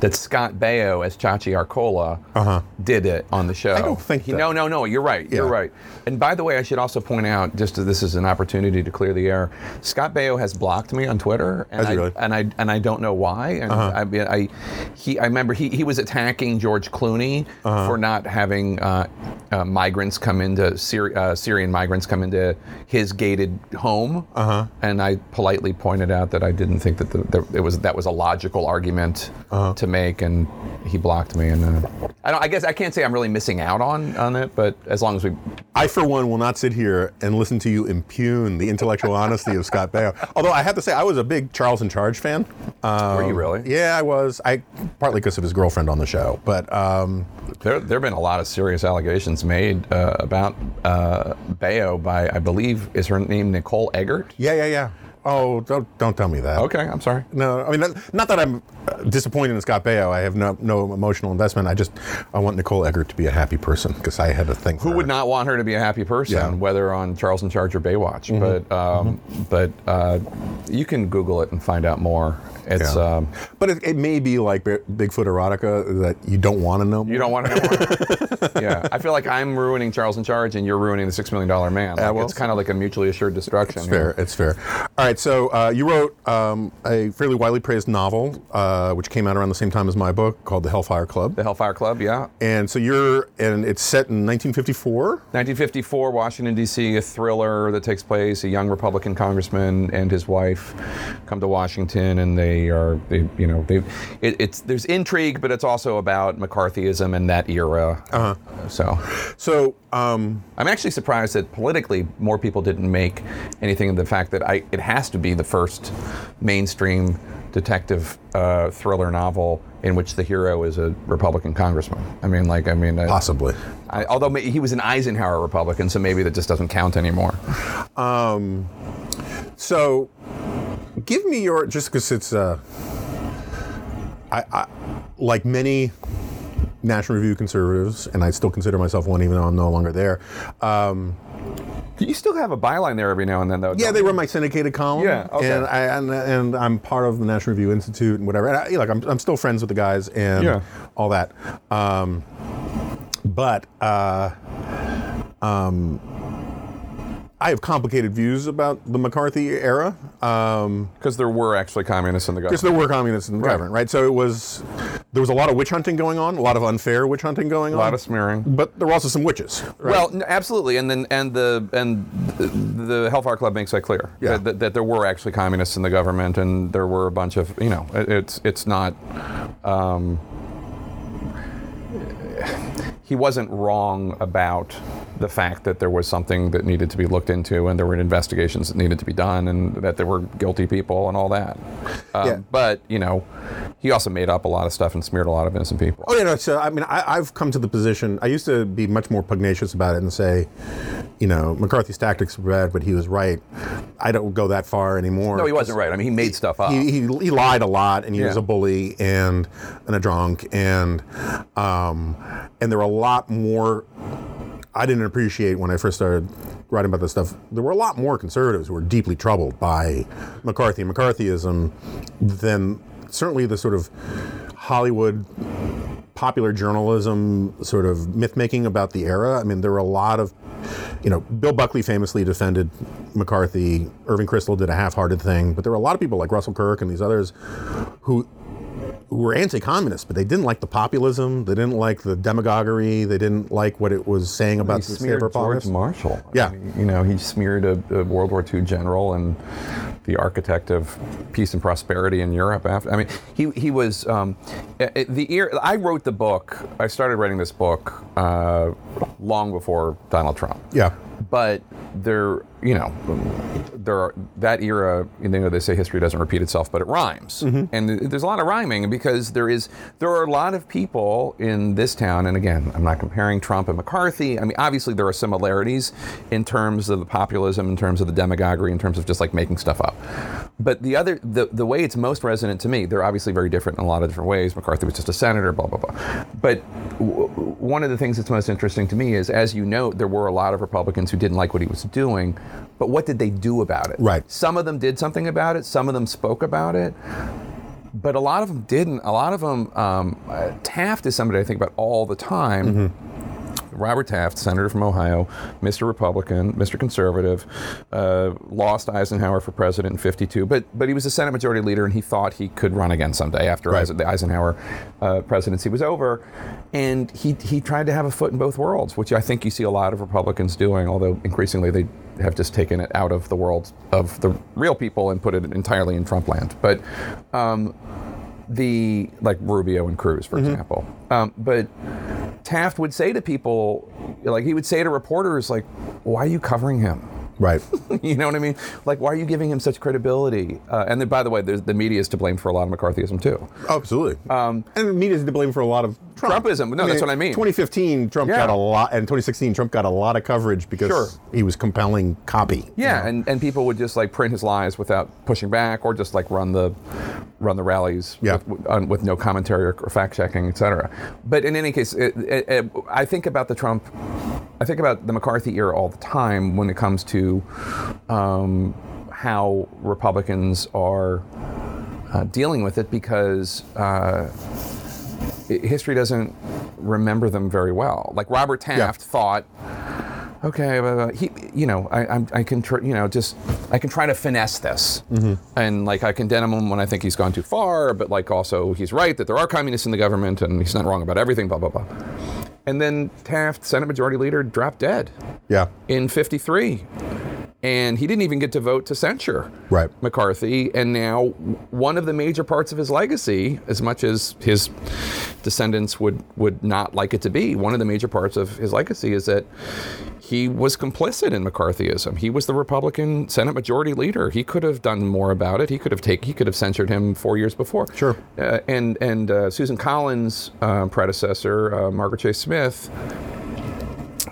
that Scott Baio as Chachi Arcola did it on the show. Uh-huh. I don't think He- that- No, no, no. You're right. You're right. And by the way, I should also point out, just as this is an opportunity to clear the air, Scott Baio has blocked me on Twitter, and I really? Uh-huh. and I and I don't know why. And I, mean, I he I remember he, he was attacking George Clooney Uh-huh. for not having uh, uh, migrants come into Syri- uh, Syrian migrants come into his gated home, uh-huh. and I politely pointed out that I didn't think that the, the, it was that was a logical argument Uh-huh. to make, and he blocked me. And uh, I don't. I guess I can't say I'm really missing out on on it, but as long as we I, for one, will not sit here and listen to you impugn the intellectual honesty of Scott Baio. Although I have to say, I was a big Charles in Charge fan. Um, Were you really? Yeah, I was. I partly because of his girlfriend on the show, but um, There, there have been a lot of serious allegations made uh, about uh, Baio by, I believe, is her name Nicole Eggert? yeah, yeah, yeah. Oh, don't don't tell me that. Okay, I'm sorry. No, I mean not, not that I'm uh, disappointed in Scott Baio. I have no no emotional investment. I just I want Nicole Eggert to be a happy person because I had a thing. For Who would not want her to be a happy person, Yeah. Mm-hmm. whether on Charles in Charge or Baywatch? But um, but uh, you can Google it and find out more. It's Yeah. um, But it, it may be like Bigfoot erotica that you don't want to know. you don't want to know more. <laughs> yeah, I feel like I'm ruining Charles in Charge and you're ruining the Six Million Dollar Man. Like, well, it's kind of like a mutually assured destruction. It's fair. It's fair. All right. So uh, you wrote um, a fairly widely praised novel, uh, which came out around the same time as my book, called The Hellfire Club. The Hellfire Club, yeah. And so you're, and it's set in 1954. 1954, Washington, D.C., a thriller that takes place. A young Republican congressman and his wife come to Washington, and they are, they, you know, they, it, it's there's intrigue, but it's also about McCarthyism and that era. Uh-huh. So So um, I'm actually surprised that politically more people didn't make anything of the fact that I it has to be the first mainstream detective uh, thriller novel in which the hero is a Republican congressman. I mean, like, I mean, I- possibly. I, although he was an Eisenhower Republican, so maybe that just doesn't count anymore. So give me your, just because it's, uh, I, I, like many National Review conservatives, and I still consider myself one even though I'm no longer there. Um, You still have a byline there every now and then, though. Yeah, they you? run my syndicated column. Yeah, okay. And I and, and I'm part of the National Review Institute and whatever. And I, like I'm, I'm still friends with the guys and Yeah. all that. Um, but uh, um, I have complicated views about the McCarthy era. Um, because there were actually communists in the because government. there were communists in the government, right? So it was there was a lot of witch hunting going on, a lot of unfair witch hunting going on. A lot of smearing. But there were also some witches. Right? Well, n- absolutely, and then and the and the Hellfire Club makes that clear Yeah. that, that, that there were actually communists in the government, and there were a bunch of you know it- it's it's not. Um, he wasn't wrong about the fact that there was something that needed to be looked into, and there were investigations that needed to be done, and that there were guilty people and all that. Um, Yeah. But you know, he also made up a lot of stuff and smeared a lot of innocent people. Oh yeah, no. So I mean, I, I've come to the position. I used to be much more pugnacious about it and say, you know, McCarthy's tactics were bad, but he was right. I don't go that far anymore. No, he wasn't right. I mean, he made stuff up. He, he, he lied a lot, and he was a bully and and a drunk, and um, and there were a lot more. I didn't appreciate when I first started writing about this stuff. There were a lot more conservatives who were deeply troubled by McCarthy and McCarthyism than certainly the sort of Hollywood popular journalism sort of myth making about the era. I mean, there were a lot of, you know, Bill Buckley famously defended McCarthy. Irving Kristol did a half hearted thing, but there were a lot of people like Russell Kirk and these others who who were anti-communist, but they didn't like the populism. They didn't like the demagoguery. They didn't like what it was saying about he the smeared George politics. Marshall. I Yeah. mean, you know, he smeared a, a World War II general and the architect of peace and prosperity in Europe. After, I mean, he he was um, the ear. I wrote the book. I started writing this book uh, long before Donald Trump. Yeah. But there, you know, there are that era. You know, they say history doesn't repeat itself, but it rhymes, mm-hmm. and th- there's a lot of rhyming because there is there are a lot of people in this town. And again, I'm not comparing Trump and McCarthy. I mean, obviously there are similarities in terms of the populism, in terms of the demagoguery, in terms of just like making stuff up. But the other, the the way it's most resonant to me, they're obviously very different in a lot of different ways. McCarthy was just a senator, blah blah blah. But w- one of the things that's most interesting to me is, as you note, there were a lot of Republicans who didn't like what he was doing, but what did they do about it? Right. Some of them did something about it. Some of them spoke about it. But a lot of them didn't. A lot of them, um, Taft is somebody I think about all the time. Robert Taft, senator from Ohio, Mr. Republican, Mr. Conservative, uh, lost Eisenhower for president in '52, but but he was a Senate Majority Leader, and he thought he could run again someday after Right. The Eisenhower uh, presidency was over, and he he tried to have a foot in both worlds, which I think you see a lot of Republicans doing, although increasingly they have just taken it out of the world of the real people and put it entirely in Trump land, but. Um, the like Rubio and Cruz, for example. Um, but Taft would say to people, like he would say to reporters, like, "Why are you covering him?" Right. <laughs> you know what I mean? Like, why are you giving him such credibility? Uh, and then, by the way, there's, the media is to blame for a lot of McCarthyism too. Absolutely. Um, and the media is to blame for a lot of Trump. Trumpism. No, that's what I mean. 2015, Trump Yeah. got a lot, and 2016, Trump got a lot of coverage because Sure. he was compelling copy. Yeah, and, and people would just like print his lies without pushing back, or just like run the run the rallies Yeah. with, on, with no commentary or, fact checking, et cetera. But in any case, it, it, it, I think about the Trump, I think about the McCarthy era all the time when it comes to um, how Republicans are uh, dealing with it because. Uh, history doesn't remember them very well. Like Robert Taft thought, okay, he, you know, I, I'm, I can, tr- you know, just I can try to finesse this, and like I condemn him when I think he's gone too far, but like also he's right that there are communists in the government and he's not wrong about everything, blah blah blah. And then Taft, Senate Majority Leader, dropped dead Yeah. in '53, and he didn't even get to vote to censure Right. McCarthy. And now, one of the major parts of his legacy, as much as his descendants would would not like it to be, one of the major parts of his legacy is that he was complicit in McCarthyism. He was the Republican Senate Majority Leader. He could have done more about it. He could have taken. He could have censured him four years before. Sure. Uh, and and uh, Susan Collins' uh, predecessor, uh, Margaret Chase Smith,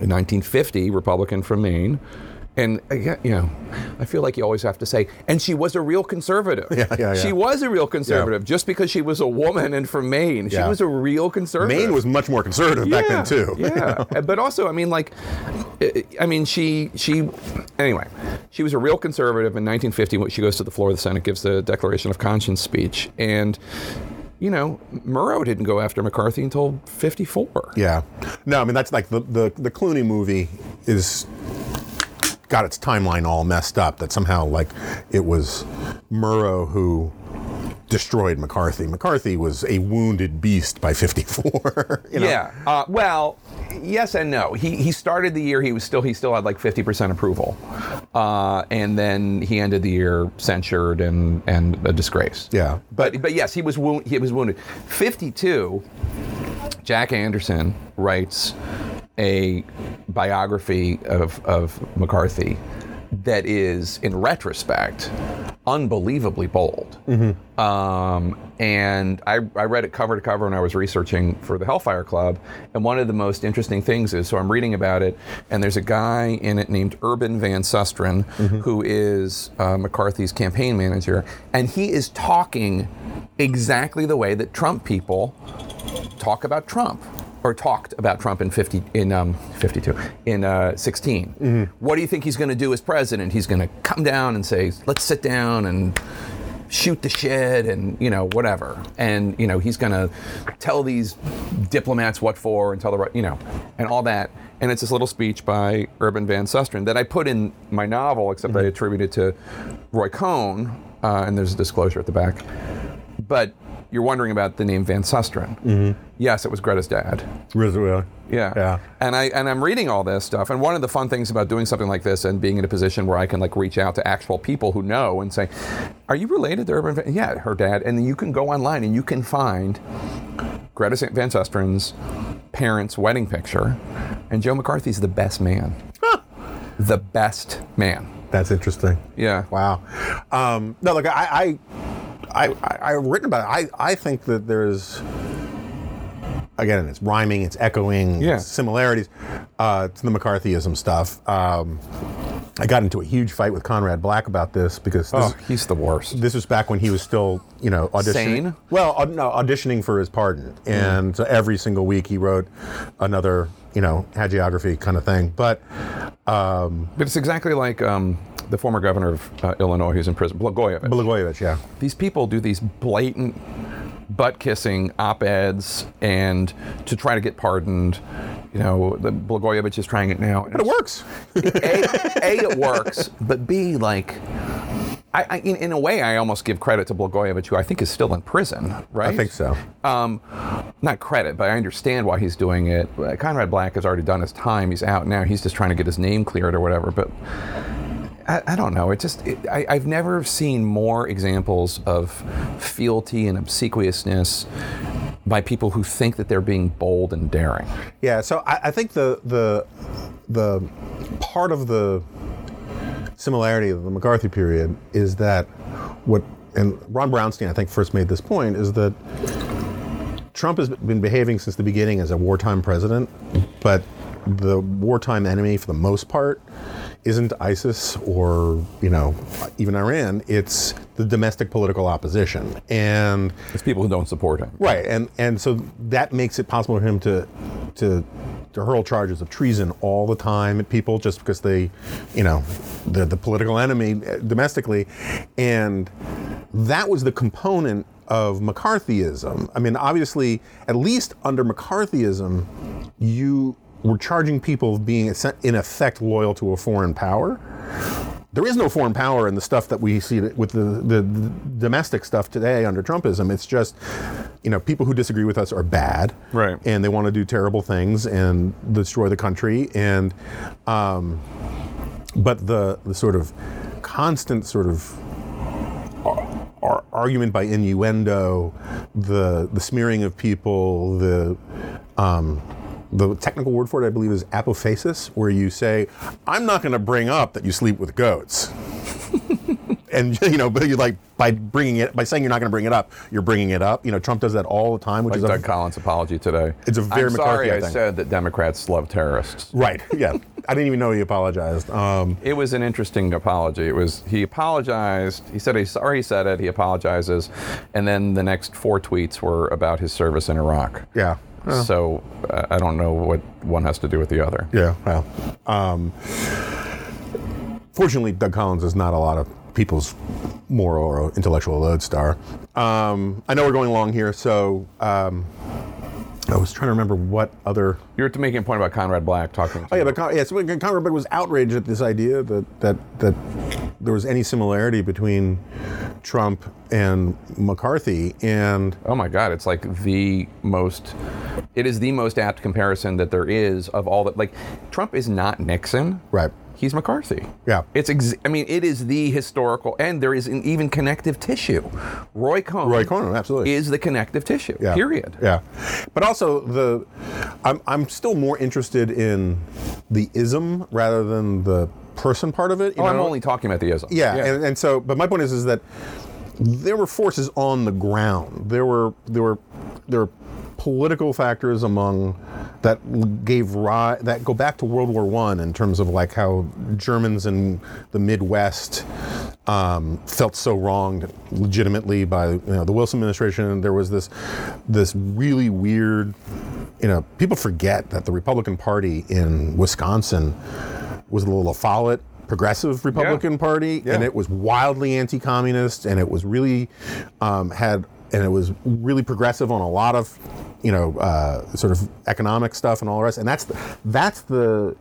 in 1950, Republican from Maine. And uh, yeah, you know, I feel like you always have to say, and she was a real conservative. <laughs> Yeah, yeah, yeah. She was a real conservative just because she was a woman and from Maine. She Yeah. was a real conservative. Maine was much more conservative back then too. <laughs> yeah, but also, I mean, like, I- I mean, she she anyway, she was a real conservative in 1950. When she goes to the floor of the Senate, gives the Declaration of Conscience speech, and you know, Murrow didn't go after McCarthy until 54. Yeah. No, I mean that's like the the, the Clooney movie is got its timeline all messed up. That somehow like it was Murrow who destroyed McCarthy. McCarthy was a wounded beast by <laughs> 54. you know? Yeah. Uh, well, yes and no. He he started the year. He was still he still had like 50% approval, uh, and then he ended the year censured and and a disgrace. Yeah, But but yes, he was wound, he was wounded. 52. Jack Anderson writes a biography of of McCarthy that is, in retrospect, unbelievably bold. Um, and I, I read it cover to cover when I was researching for the Hellfire Club. And one of the most interesting things is so I'm reading about it, and there's a guy in it named Urban Van Susteren, who is uh, McCarthy's campaign manager, and he is talking exactly the way that Trump people talk about Trump or talked about Trump in 50 in um, 52 in uh, 16. What do you think he's going to do as president? He's going to come down and say, "Let's sit down and shoot the shit and you know whatever." And you know he's going to tell these diplomats what for and tell the right you know and all that. And it's this little speech by Urban Van Susteren that I put in my novel, except I attribute it to Roy Cohn, uh, and there's a disclosure at the back. But you're wondering about the name Van Susteren. Yes, it was Greta's dad. Really? Yeah. Yeah. And I and I'm reading all this stuff. And one of the fun things about doing something like this and being in a position where I can like reach out to actual people who know and say, "Are you related to Urban?" Van-" Yeah, her dad. And then you can go online and you can find Greta Van Susteren's parents' wedding picture, and Joe McCarthy's the best man. The best man. That's interesting. Yeah. Wow. Um, no, look, I, I, I, I've written about it. I, I think that there's, again, it's rhyming, it's echoing, Yeah. similarities uh, to the McCarthyism stuff. Um, I got into a huge fight with Conrad Black about this because this, Oh, he's the worst. this was back when he was still, you know, auditioning. Sane? Well, au- no, auditioning for his pardon, and so every single week he wrote another, you know, hagiography kind of thing. But um, But it's exactly like um, the former governor of uh, Illinois who's in prison, Blagojevich. Blagojevich, yeah. these people do these blatant butt kissing op-eds and to try to get pardoned you know the Blagojevich is trying it now But it works. a, a it works but b like I, I, in, in a way, I almost give credit to Blagojevich, who I think is still in prison, right? I think so. Um, not credit, but I understand why he's doing it. Conrad Black has already done his time. He's out now. He's just trying to get his name cleared or whatever. But I, I don't know. It just it, I, I've never seen more examples of fealty and obsequiousness by people who think that they're being bold and daring. Yeah, so I, I think the the the part of the similarity of the McCarthy period is that what and Ron Brownstein I think first made this point is that Trump has been behaving since the beginning as a wartime president, but the wartime enemy for the most part isn't ISIS or you know even Iran. It's the domestic political opposition and. It's people who don't support him. Right, and and so that makes it possible for him to to to hurl charges of treason all the time at people just because they, you know, the the political enemy uh, domestically, and that was the component of McCarthyism. I mean, obviously, at least under McCarthyism, you were charging people of being in effect loyal to a foreign power there is no foreign power in the stuff that we see with the, the, the, domestic stuff today under Trumpism. It's just, you know, people who disagree with us are bad, Right. And they want to do terrible things and destroy the country. And, um, but the the sort of constant sort of ar- ar- argument by innuendo, the the smearing of people, the um, the technical word for it, I believe, is apophasis, where you say, "I'm not going to bring up that you sleep with goats." <laughs> and you know, but you like by bringing it by saying you're not going to bring it up, you're bringing it up. You know, Trump does that all the time, which Like is a, Doug Collins' apology today. It's a very I'm sorry I think. said that Democrats love terrorists. right. Yeah, I didn't even know he apologized. Um, <laughs> It was an interesting apology. It was he apologized. He said he's sorry. He said it. He apologizes, and then the next four tweets were about his service in Iraq. yeah. So uh, I don't know what one has to do with the other. Yeah, well, um, fortunately, Doug Collins is not a lot of people's moral or intellectual lodestar. Um, I know we're going along here, so um, I was trying to remember what other. You're making a point about Conrad Black talking. Oh yeah, but Con- yeah, so Conrad Black was outraged at this idea that that that there was any similarity between Trump and McCarthy, and Oh my God! It's like the most. It is the most apt comparison that there is of all that. Like, Trump is not Nixon. right, He's McCarthy. Yeah. It's. Ex- I mean, it is the historical, and there is an even connective tissue. Roy Cohn. Roy Cohn, absolutely. Is the connective tissue. Yeah. Period. Yeah, but also the, I'm I'm still more interested in the ism rather than the person part of it. you Oh, I'm only talking about the ism. Yeah, And, and so, but my point is, is that there were forces on the ground. There were there were there were political factors among that gave rise that go back to World War One in terms of like how Germans in the Midwest um, felt so wronged legitimately by you know the Wilson administration. There was this this really weird, you know, people forget that the Republican Party in Wisconsin was a La Follette progressive Republican Party, and it was wildly anti-communist, and it was really um, had and it was really progressive on a lot of you know uh, sort of economic stuff and all the rest. And that's the, that's the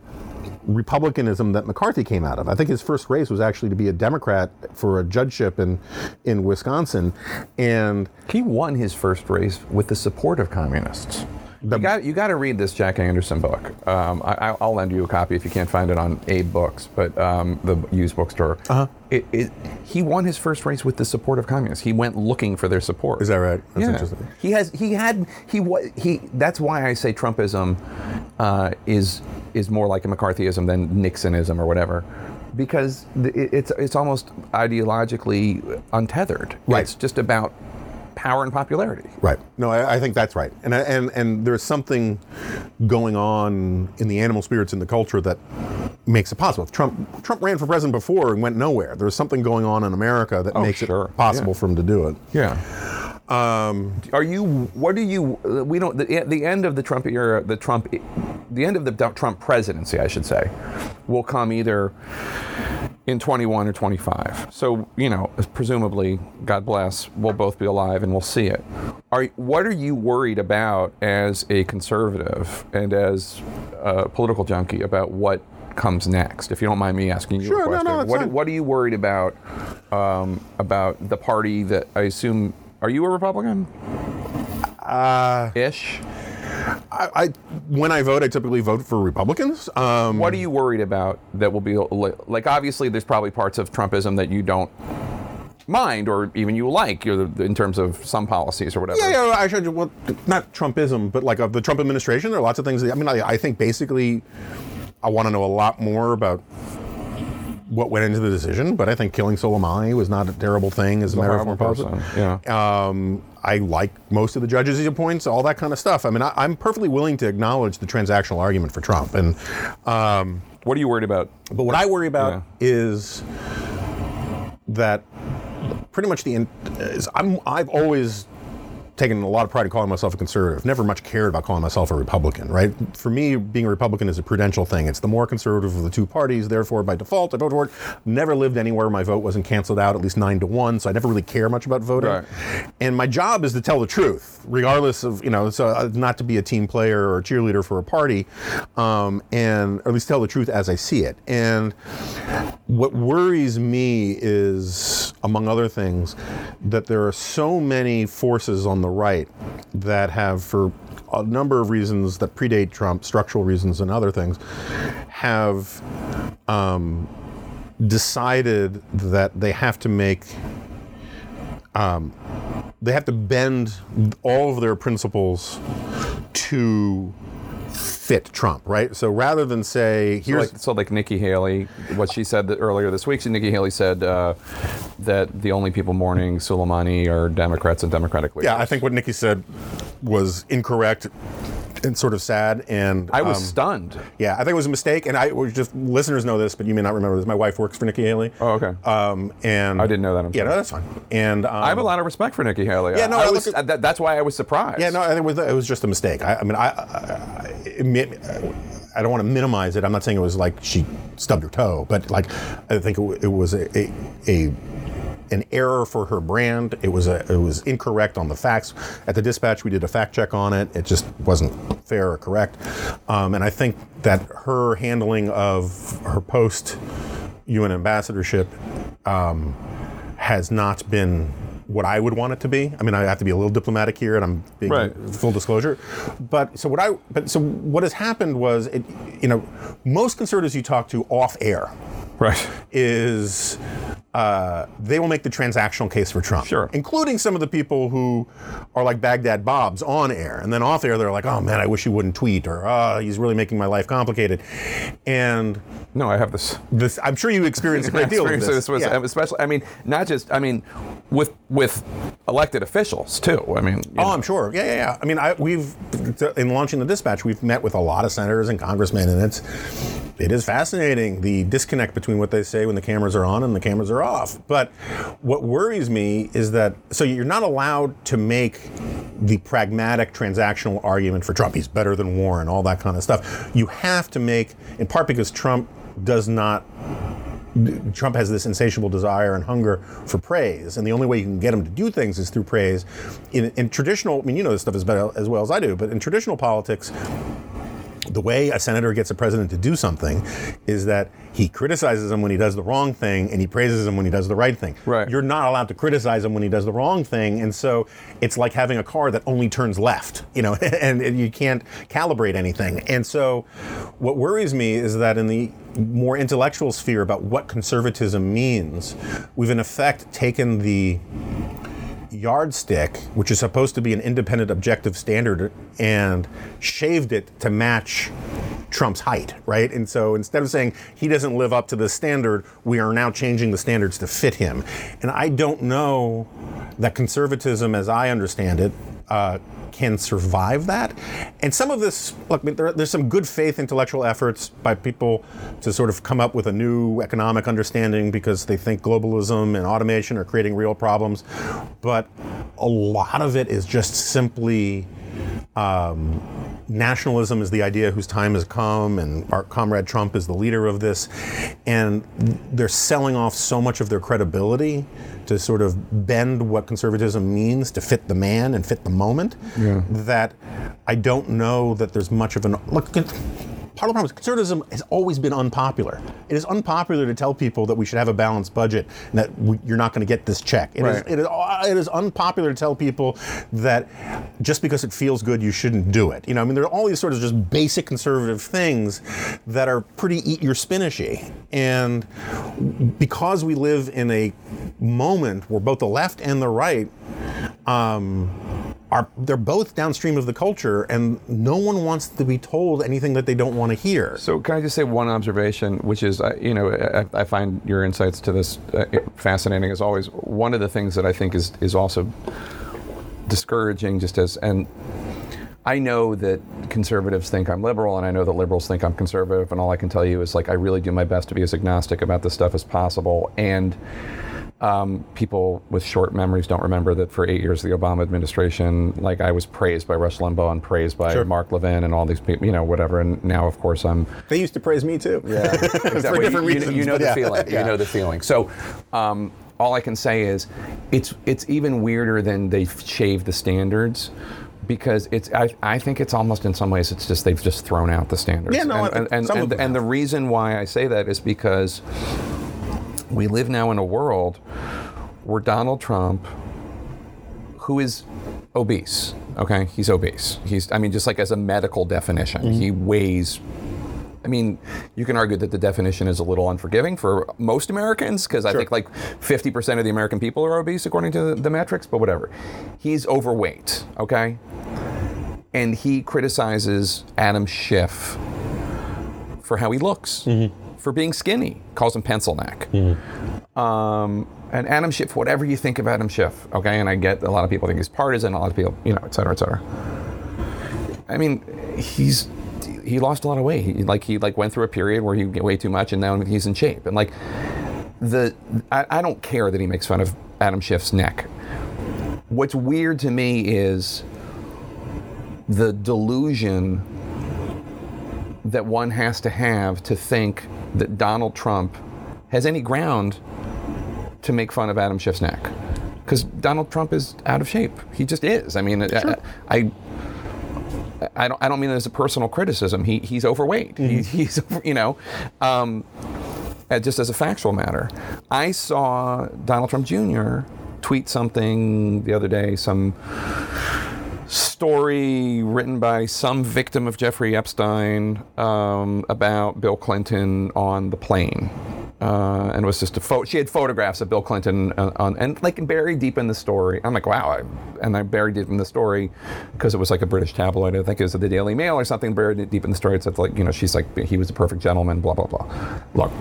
republicanism that McCarthy came out of. I think his first race was actually to be a Democrat for a judgeship in in Wisconsin, and He won his first race with the support of communists. you got you got to read this Jack Anderson book. Um, I, I'll- I'll lend you a copy if you can't find it on AbeBooks, but um, the used bookstore. Uh-huh. It, it, he won his first race with the support of communists. He went looking for their support. is that right? That's yeah. interesting. He has he had he wa- he. That's why I say Trumpism uh, is is more like a McCarthyism than Nixonism or whatever, because it's it's almost ideologically untethered. Right. It's just about power and popularity. Right. No, I, I think that's right. And I- and and there's something going on in the animal spirits in the culture that makes it possible. Trump Trump ran for president before and went nowhere. There's something going on in America that makes sure. it possible Yeah. for him to do it. Yeah. Um, are you? What do you? We don't. The, the end of the Trump era, the Trump, the end of the Trump presidency, I should say, will come either in 21 or 25. So you know, presumably, God bless, we'll both be alive and we'll see it. Are what are you worried about as a conservative and as a political junkie about what? comes next if you don't mind me asking you Sure, a question no, that's what, what are you worried about um, about the party that I assume are you a Republican? Uh, Ish. I, I when I vote, I typically vote for Republicans. Um, What are you worried about that will be like? Obviously, there's probably parts of Trumpism that you don't mind or even you like in terms of some policies or whatever. Yeah, yeah. I should well, not Trumpism, but like of the Trump administration. There are lots of things. That, I mean, I, I think basically, I want to know a lot more about what went into the decision. But I think killing Soleimani was not a terrible thing as a matter of horrible foreign policy. person, yeah. Um, I like most of the judges he appoints, all that kind of stuff. I mean, I, I'm perfectly willing to acknowledge the transactional argument for Trump, and um, What are you worried about? but what I worry about Yeah. is that pretty much the is I'm I've always taken a lot of pride in calling myself a conservative. Never much cared about calling myself a Republican, right? For me, being a Republican is a prudential thing. It's the more conservative of the two parties. Therefore, by default, I vote for it. Never lived anywhere my vote wasn't canceled out at least nine to one, so I never really care much about voting. Right. And my job is to tell the truth, regardless of you know, so uh, not to be a team player or a cheerleader for a party, um, and or at least tell the truth as I see it. And what worries me is, among other things, that there are so many forces on the right that have, for a number of reasons that predate Trump, structural reasons and other things, have um, decided that they have to make they have to bend all of their principles to fit Trump, right? So rather than say, So here's like, so like Nikki Haley, what she said earlier this week, so Nikki Haley said uh, that the only people mourning Soleimani are Democrats and Democratic leaders. yeah, I think what Nikki said was incorrect and sort of sad. And I was um, stunned. yeah, I think it was a mistake. And I was just listeners know this, but you may not remember this. My wife works for Nikki Haley. Oh, okay. Um, and I didn't know that, I'm yeah, sorry. no, that's fine. And um, I have a lot of respect for Nikki Haley. Yeah, no, I I was, at- that, that's why I was surprised. Yeah, no, I think it was, it was just a mistake. I, I mean, I, I, I, don't want to minimize it. I'm not saying it was like she stubbed her toe, but like I think it, it was a, a, a an error for her brand. It was a, it was incorrect on the facts. At the Dispatch, we did a fact check on it. It just wasn't fair or correct. Um, and I think that her handling of her post UN ambassadorship um, has not been what I would want it to be. I mean, I have to be a little diplomatic here, and I'm being Right. full disclosure. But so what I but so what has happened was it, you know, most conservatives you talk to off air Right. is uh, they will make the transactional case for Trump. Sure. Including some of the people who are like Baghdad Bobs on air. And then off air, they're like, oh man, I wish he wouldn't tweet, or oh, he's really making my life complicated. And No, I have this. this, I'm sure you experienced a great <laughs> deal of this. this was Yeah. especially. I mean, not just. I mean, with with elected officials too. I mean, Oh, know. I'm sure. Yeah, yeah, yeah. I mean, I, we've in launching the dispatch, we've met with a lot of senators and congressmen, and it's it is fascinating the disconnect between what they say when the cameras are on and the cameras are off. But what worries me is that so you're not allowed to make the pragmatic transactional argument for Trump. He's better than Warren, all that kind of stuff. You have to make, in part because Trump does not Trump has this insatiable desire and hunger for praise, and the only way you can get him to do things is through praise. In, in traditional, I mean, you know this stuff as, better, as well as I do, but in traditional politics, the way a senator gets a president to do something is that he criticizes him when he does the wrong thing and he praises him when he does the right thing. Right. You're not allowed to criticize him when he does the wrong thing, and so it's like having a car that only turns left, you know, and, <laughs> and you can't calibrate anything. And so, what worries me is that in the more intellectual sphere about what conservatism means, we've in effect taken the yardstick, which is supposed to be an independent, objective standard, and shaved it to match Trump's height, right? And so instead of saying he doesn't live up to the standard, we are now changing the standards to fit him. And I don't know that conservatism, as I understand it, uh, can survive that. And some of this, look, there, there's some good faith intellectual efforts by people to sort of come up with a new economic understanding because they think globalism and automation are creating real problems. But a lot of it is just simply um, nationalism is the idea whose time has come, and our comrade Trump is the leader of this. And they're selling off so much of their credibility to sort of bend what conservatism means to fit the man and fit the moment that I don't know that there's much of an look. Part of the problem is conservatism has always been unpopular. It is unpopular to tell people that we should have a balanced budget and that we, you're not going to get this check. It is- Right. it is it is unpopular to tell people that just because it feels good, you shouldn't do it. You know, I mean, there are all these sort of just basic conservative things that are pretty eat your spinachy. And because we live in a moment where both the left and the right um, are they're both downstream of the culture, and no one wants to be told anything that they don't want to hear. So can I just say one observation, which is, uh, you know, I, I find your insights to this uh, fascinating as always. One of the things that I think is is also discouraging, just as and I know that conservatives think I'm liberal, and I know that liberals think I'm conservative, and all I can tell you is like I really do my best to be as agnostic about this stuff as possible, and. Um, people with short memories don't remember that for eight years of the Obama administration, like I was praised by Rush Limbaugh and praised by Sure. Mark Levin and all these people, you know, whatever. And now, of course, I'm They used to praise me too. yeah, <laughs> exactly. different you, you- reasons, you know the yeah. feeling. Yeah. You know the feeling. So, um, all I can say is, it's it's even weirder than they've shaved the standards. Because it's, I, I think it's almost in some ways it's just they've just thrown out the standards. Yeah, no, I and, think and, some of and, them and the reason why I say that is because we live now in a world where Donald Trump, who is obese, okay, he's obese. He's, I mean, just like as a medical definition, Mm-hmm. he weighs. I mean, you can argue that the definition is a little unforgiving for most Americans because I think like 50% of the American people are obese according to the, the metrics, but whatever. He's overweight, okay? And he criticizes Adam Schiff for how he looks, for being skinny, calls him pencil neck. Um, and Adam Schiff, whatever you think of Adam Schiff, okay, and I get a lot of people think he's partisan, a lot of people, you know, et cetera, et cetera. I mean, he's he lost a lot of weight. He, like he like went through a period where he weighed too much, and now he's in shape. And like the, I, I don't care that he makes fun of Adam Schiff's neck. What's weird to me is the delusion that one has to have to think that Donald Trump has any ground to make fun of Adam Schiff's neck because Donald Trump is out of shape. He just is. I mean, I, I I don't, I don't mean it as a personal criticism. He, he's overweight. He, he's, you know, um, uh, just as a factual matter. I saw Donald Trump Jr. tweet something the other day, some story written by some victim of Jeffrey Epstein um, about Bill Clinton on the plane. Uh, and it was just a photo. She had photographs of Bill Clinton on, on, and like buried deep in the story. I'm like, wow. I, and I buried deep in the story because it was like a British tabloid. I think it was the Daily Mail or something. Buried deep in the story. It said like, you know, she's like, he was a perfect gentleman. Blah blah blah. Look,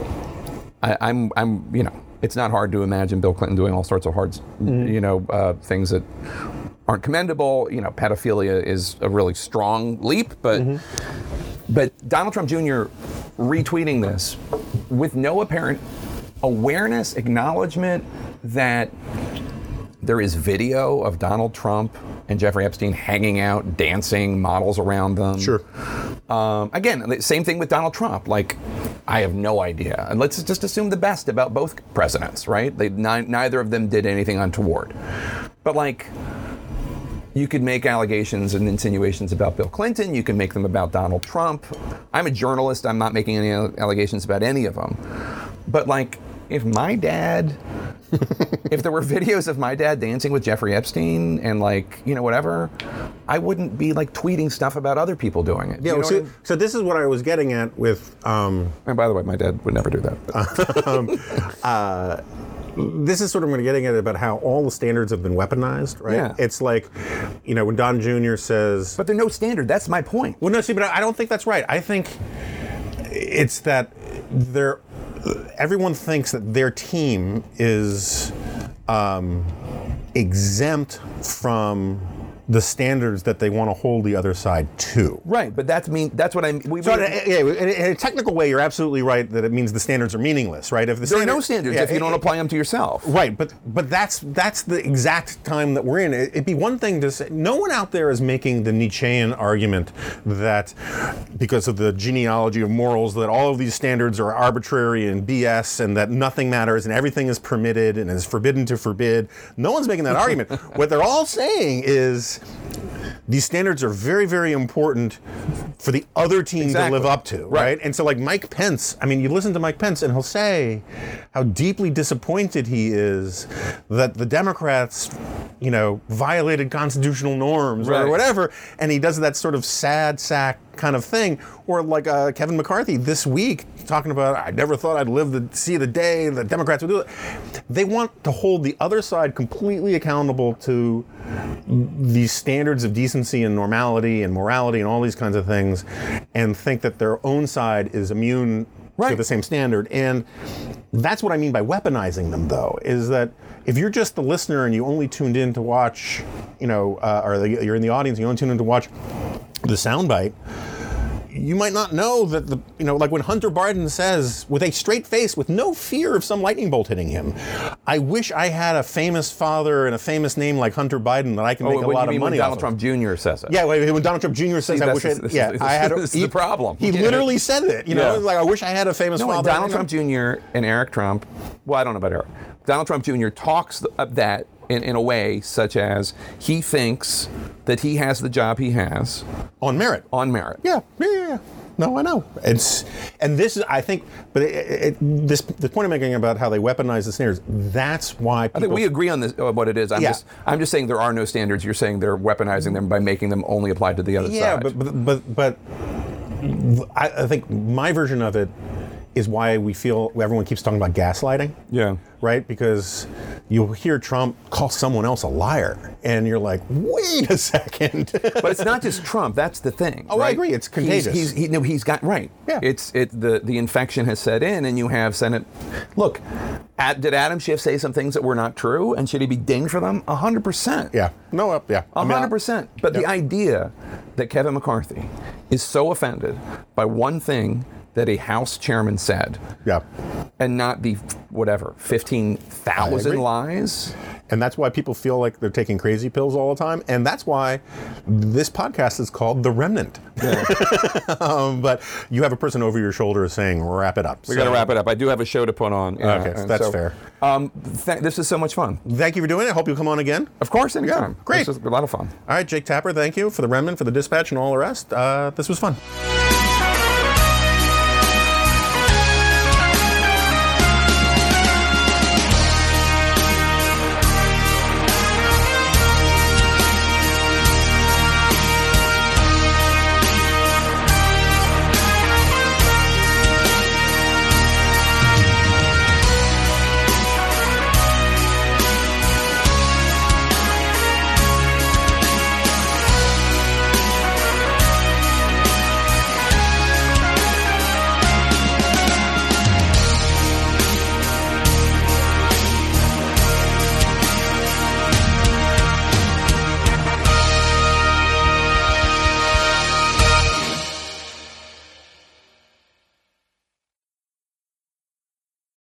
I, I'm I'm you know, it's not hard to imagine Bill Clinton doing all sorts of hard, you know, uh, things that aren't commendable. You know, pedophilia is a really strong leap, but but Donald Trump Jr. retweeting this with no apparent awareness, acknowledgement that there is video of Donald Trump and Jeffrey Epstein hanging out, dancing, models around them. Sure. Um, again, the same thing with Donald Trump. Like, I have no idea. And let's just assume the best about both presidents, right? They, neither of them did anything untoward. But, like, you could make allegations and insinuations about Bill Clinton. You can make them about Donald Trump. I'm a journalist. I'm not making any allegations about any of them. But, like, if my dad, if there were videos of my dad dancing with Jeffrey Epstein and, like, you know, whatever, I wouldn't be, like, tweeting stuff about other people doing it. Yeah. You know so, I- so this is what I was getting at with. Um, and by the way, my dad would never do that. <laughs> this is sort of what I'm getting at about how all the standards have been weaponized, right? Yeah. It's like, you know, when Don Jr. says, but there's no standard. That's my point. Well, no, see, but I don't think that's right. I think it's that they're everyone thinks that their team is um, exempt from the standards that they want to hold the other side to. Right, but that's mean. That's what I. We, So, we- in a- yeah, in a, technical way, you're absolutely right that it means the standards are meaningless, right? If the there are no standards yeah, if you it- don't it- apply them to yourself. Right, but but that's that's the exact time that we're in. It- It'd be one thing to say no one out there is making the Nietzschean argument that because of the genealogy of morals that all of these standards are arbitrary and BS and that nothing matters and everything is permitted and is forbidden to forbid. No one's making that argument. <laughs> What they're all saying is these standards are very, very important for the other team Exactly. to live up to, Right. right? And so, like Mike Pence, I mean, you listen to Mike Pence, and he'll say how deeply disappointed he is that the Democrats, you know, violated constitutional norms Right. or whatever, and he does that sort of sad sack kind of thing. Or like uh, Kevin McCarthy this week talking about, I never thought I'd live to see the day the Democrats would do it. They want to hold the other side completely accountable to these standards of decency and normality and morality and all these kinds of things and think that their own side is immune to the same standard. And that's what i mean by weaponizing them though is that if you're just the listener and you only tuned in to watch you know uh, or the, you're in the audience and you only tuned in to watch the soundbite you might not know that the you know like when Hunter Biden says with a straight face with no fear of some lightning bolt hitting him I wish I had a famous father and a famous name like Hunter Biden that I can Oh, make a lot of money when Donald. Trump Jr. says it? Yeah, when Donald Trump Jr. says, See, "I wish," I, <laughs> this yeah, I had. A, <laughs> this is the problem. He Yeah. literally said it. You know, Yeah. like I wish I had a famous No, father. Donald. Trump Jr. and Eric Trump. Well, I don't know about Eric. Donald Trump Jr. talks th- that in, in a way such as he thinks that he has the job he has on merit. on merit. Yeah, yeah, yeah, yeah. No, I know. It's and this is, I think, but it, it, this the point I'm making about how they weaponize the standards. That's why people, I think we agree on this what it is. I'm Yeah. just I'm just saying there are no standards. You're saying they're weaponizing them by making them only applied to the other Yeah, side. but but but, but I, I think my version of it is why we feel everyone keeps talking about gaslighting. Yeah. Right? Because you'll hear Trump call someone else a liar, and you're like, wait a <laughs> second. but it's not just Trump. That's the thing. Oh, I agree. It's contagious. He's, he, no, he's got right. Yeah. It's it. The the infection has set in, and you have Senate. Look, at, did Adam Schiff say some things that were not true, and should he be dinged for them? A hundred percent. yeah. No, uh, yeah. I A mean, I- hundred percent. But the idea that Kevin McCarthy is so offended by one thing that a House chairman said, Yeah. and not the whatever fifteen I thousand agree. lies And that's why people feel like they're taking crazy pills all the time. And that's why this podcast is called The Remnant. <laughs> um, but you have a person over your shoulder saying, wrap it up. We got to wrap it up. I do have a show to put on. yeah, Okay, and that's fair. Um, th- this is so much fun. Thank you for doing it. I hope you'll come on again. Of course, anytime. great. This is a lot of fun. All right, Jake Tapper, thank you for the Remnant, for the dispatch, and all the rest. Uh, this was fun.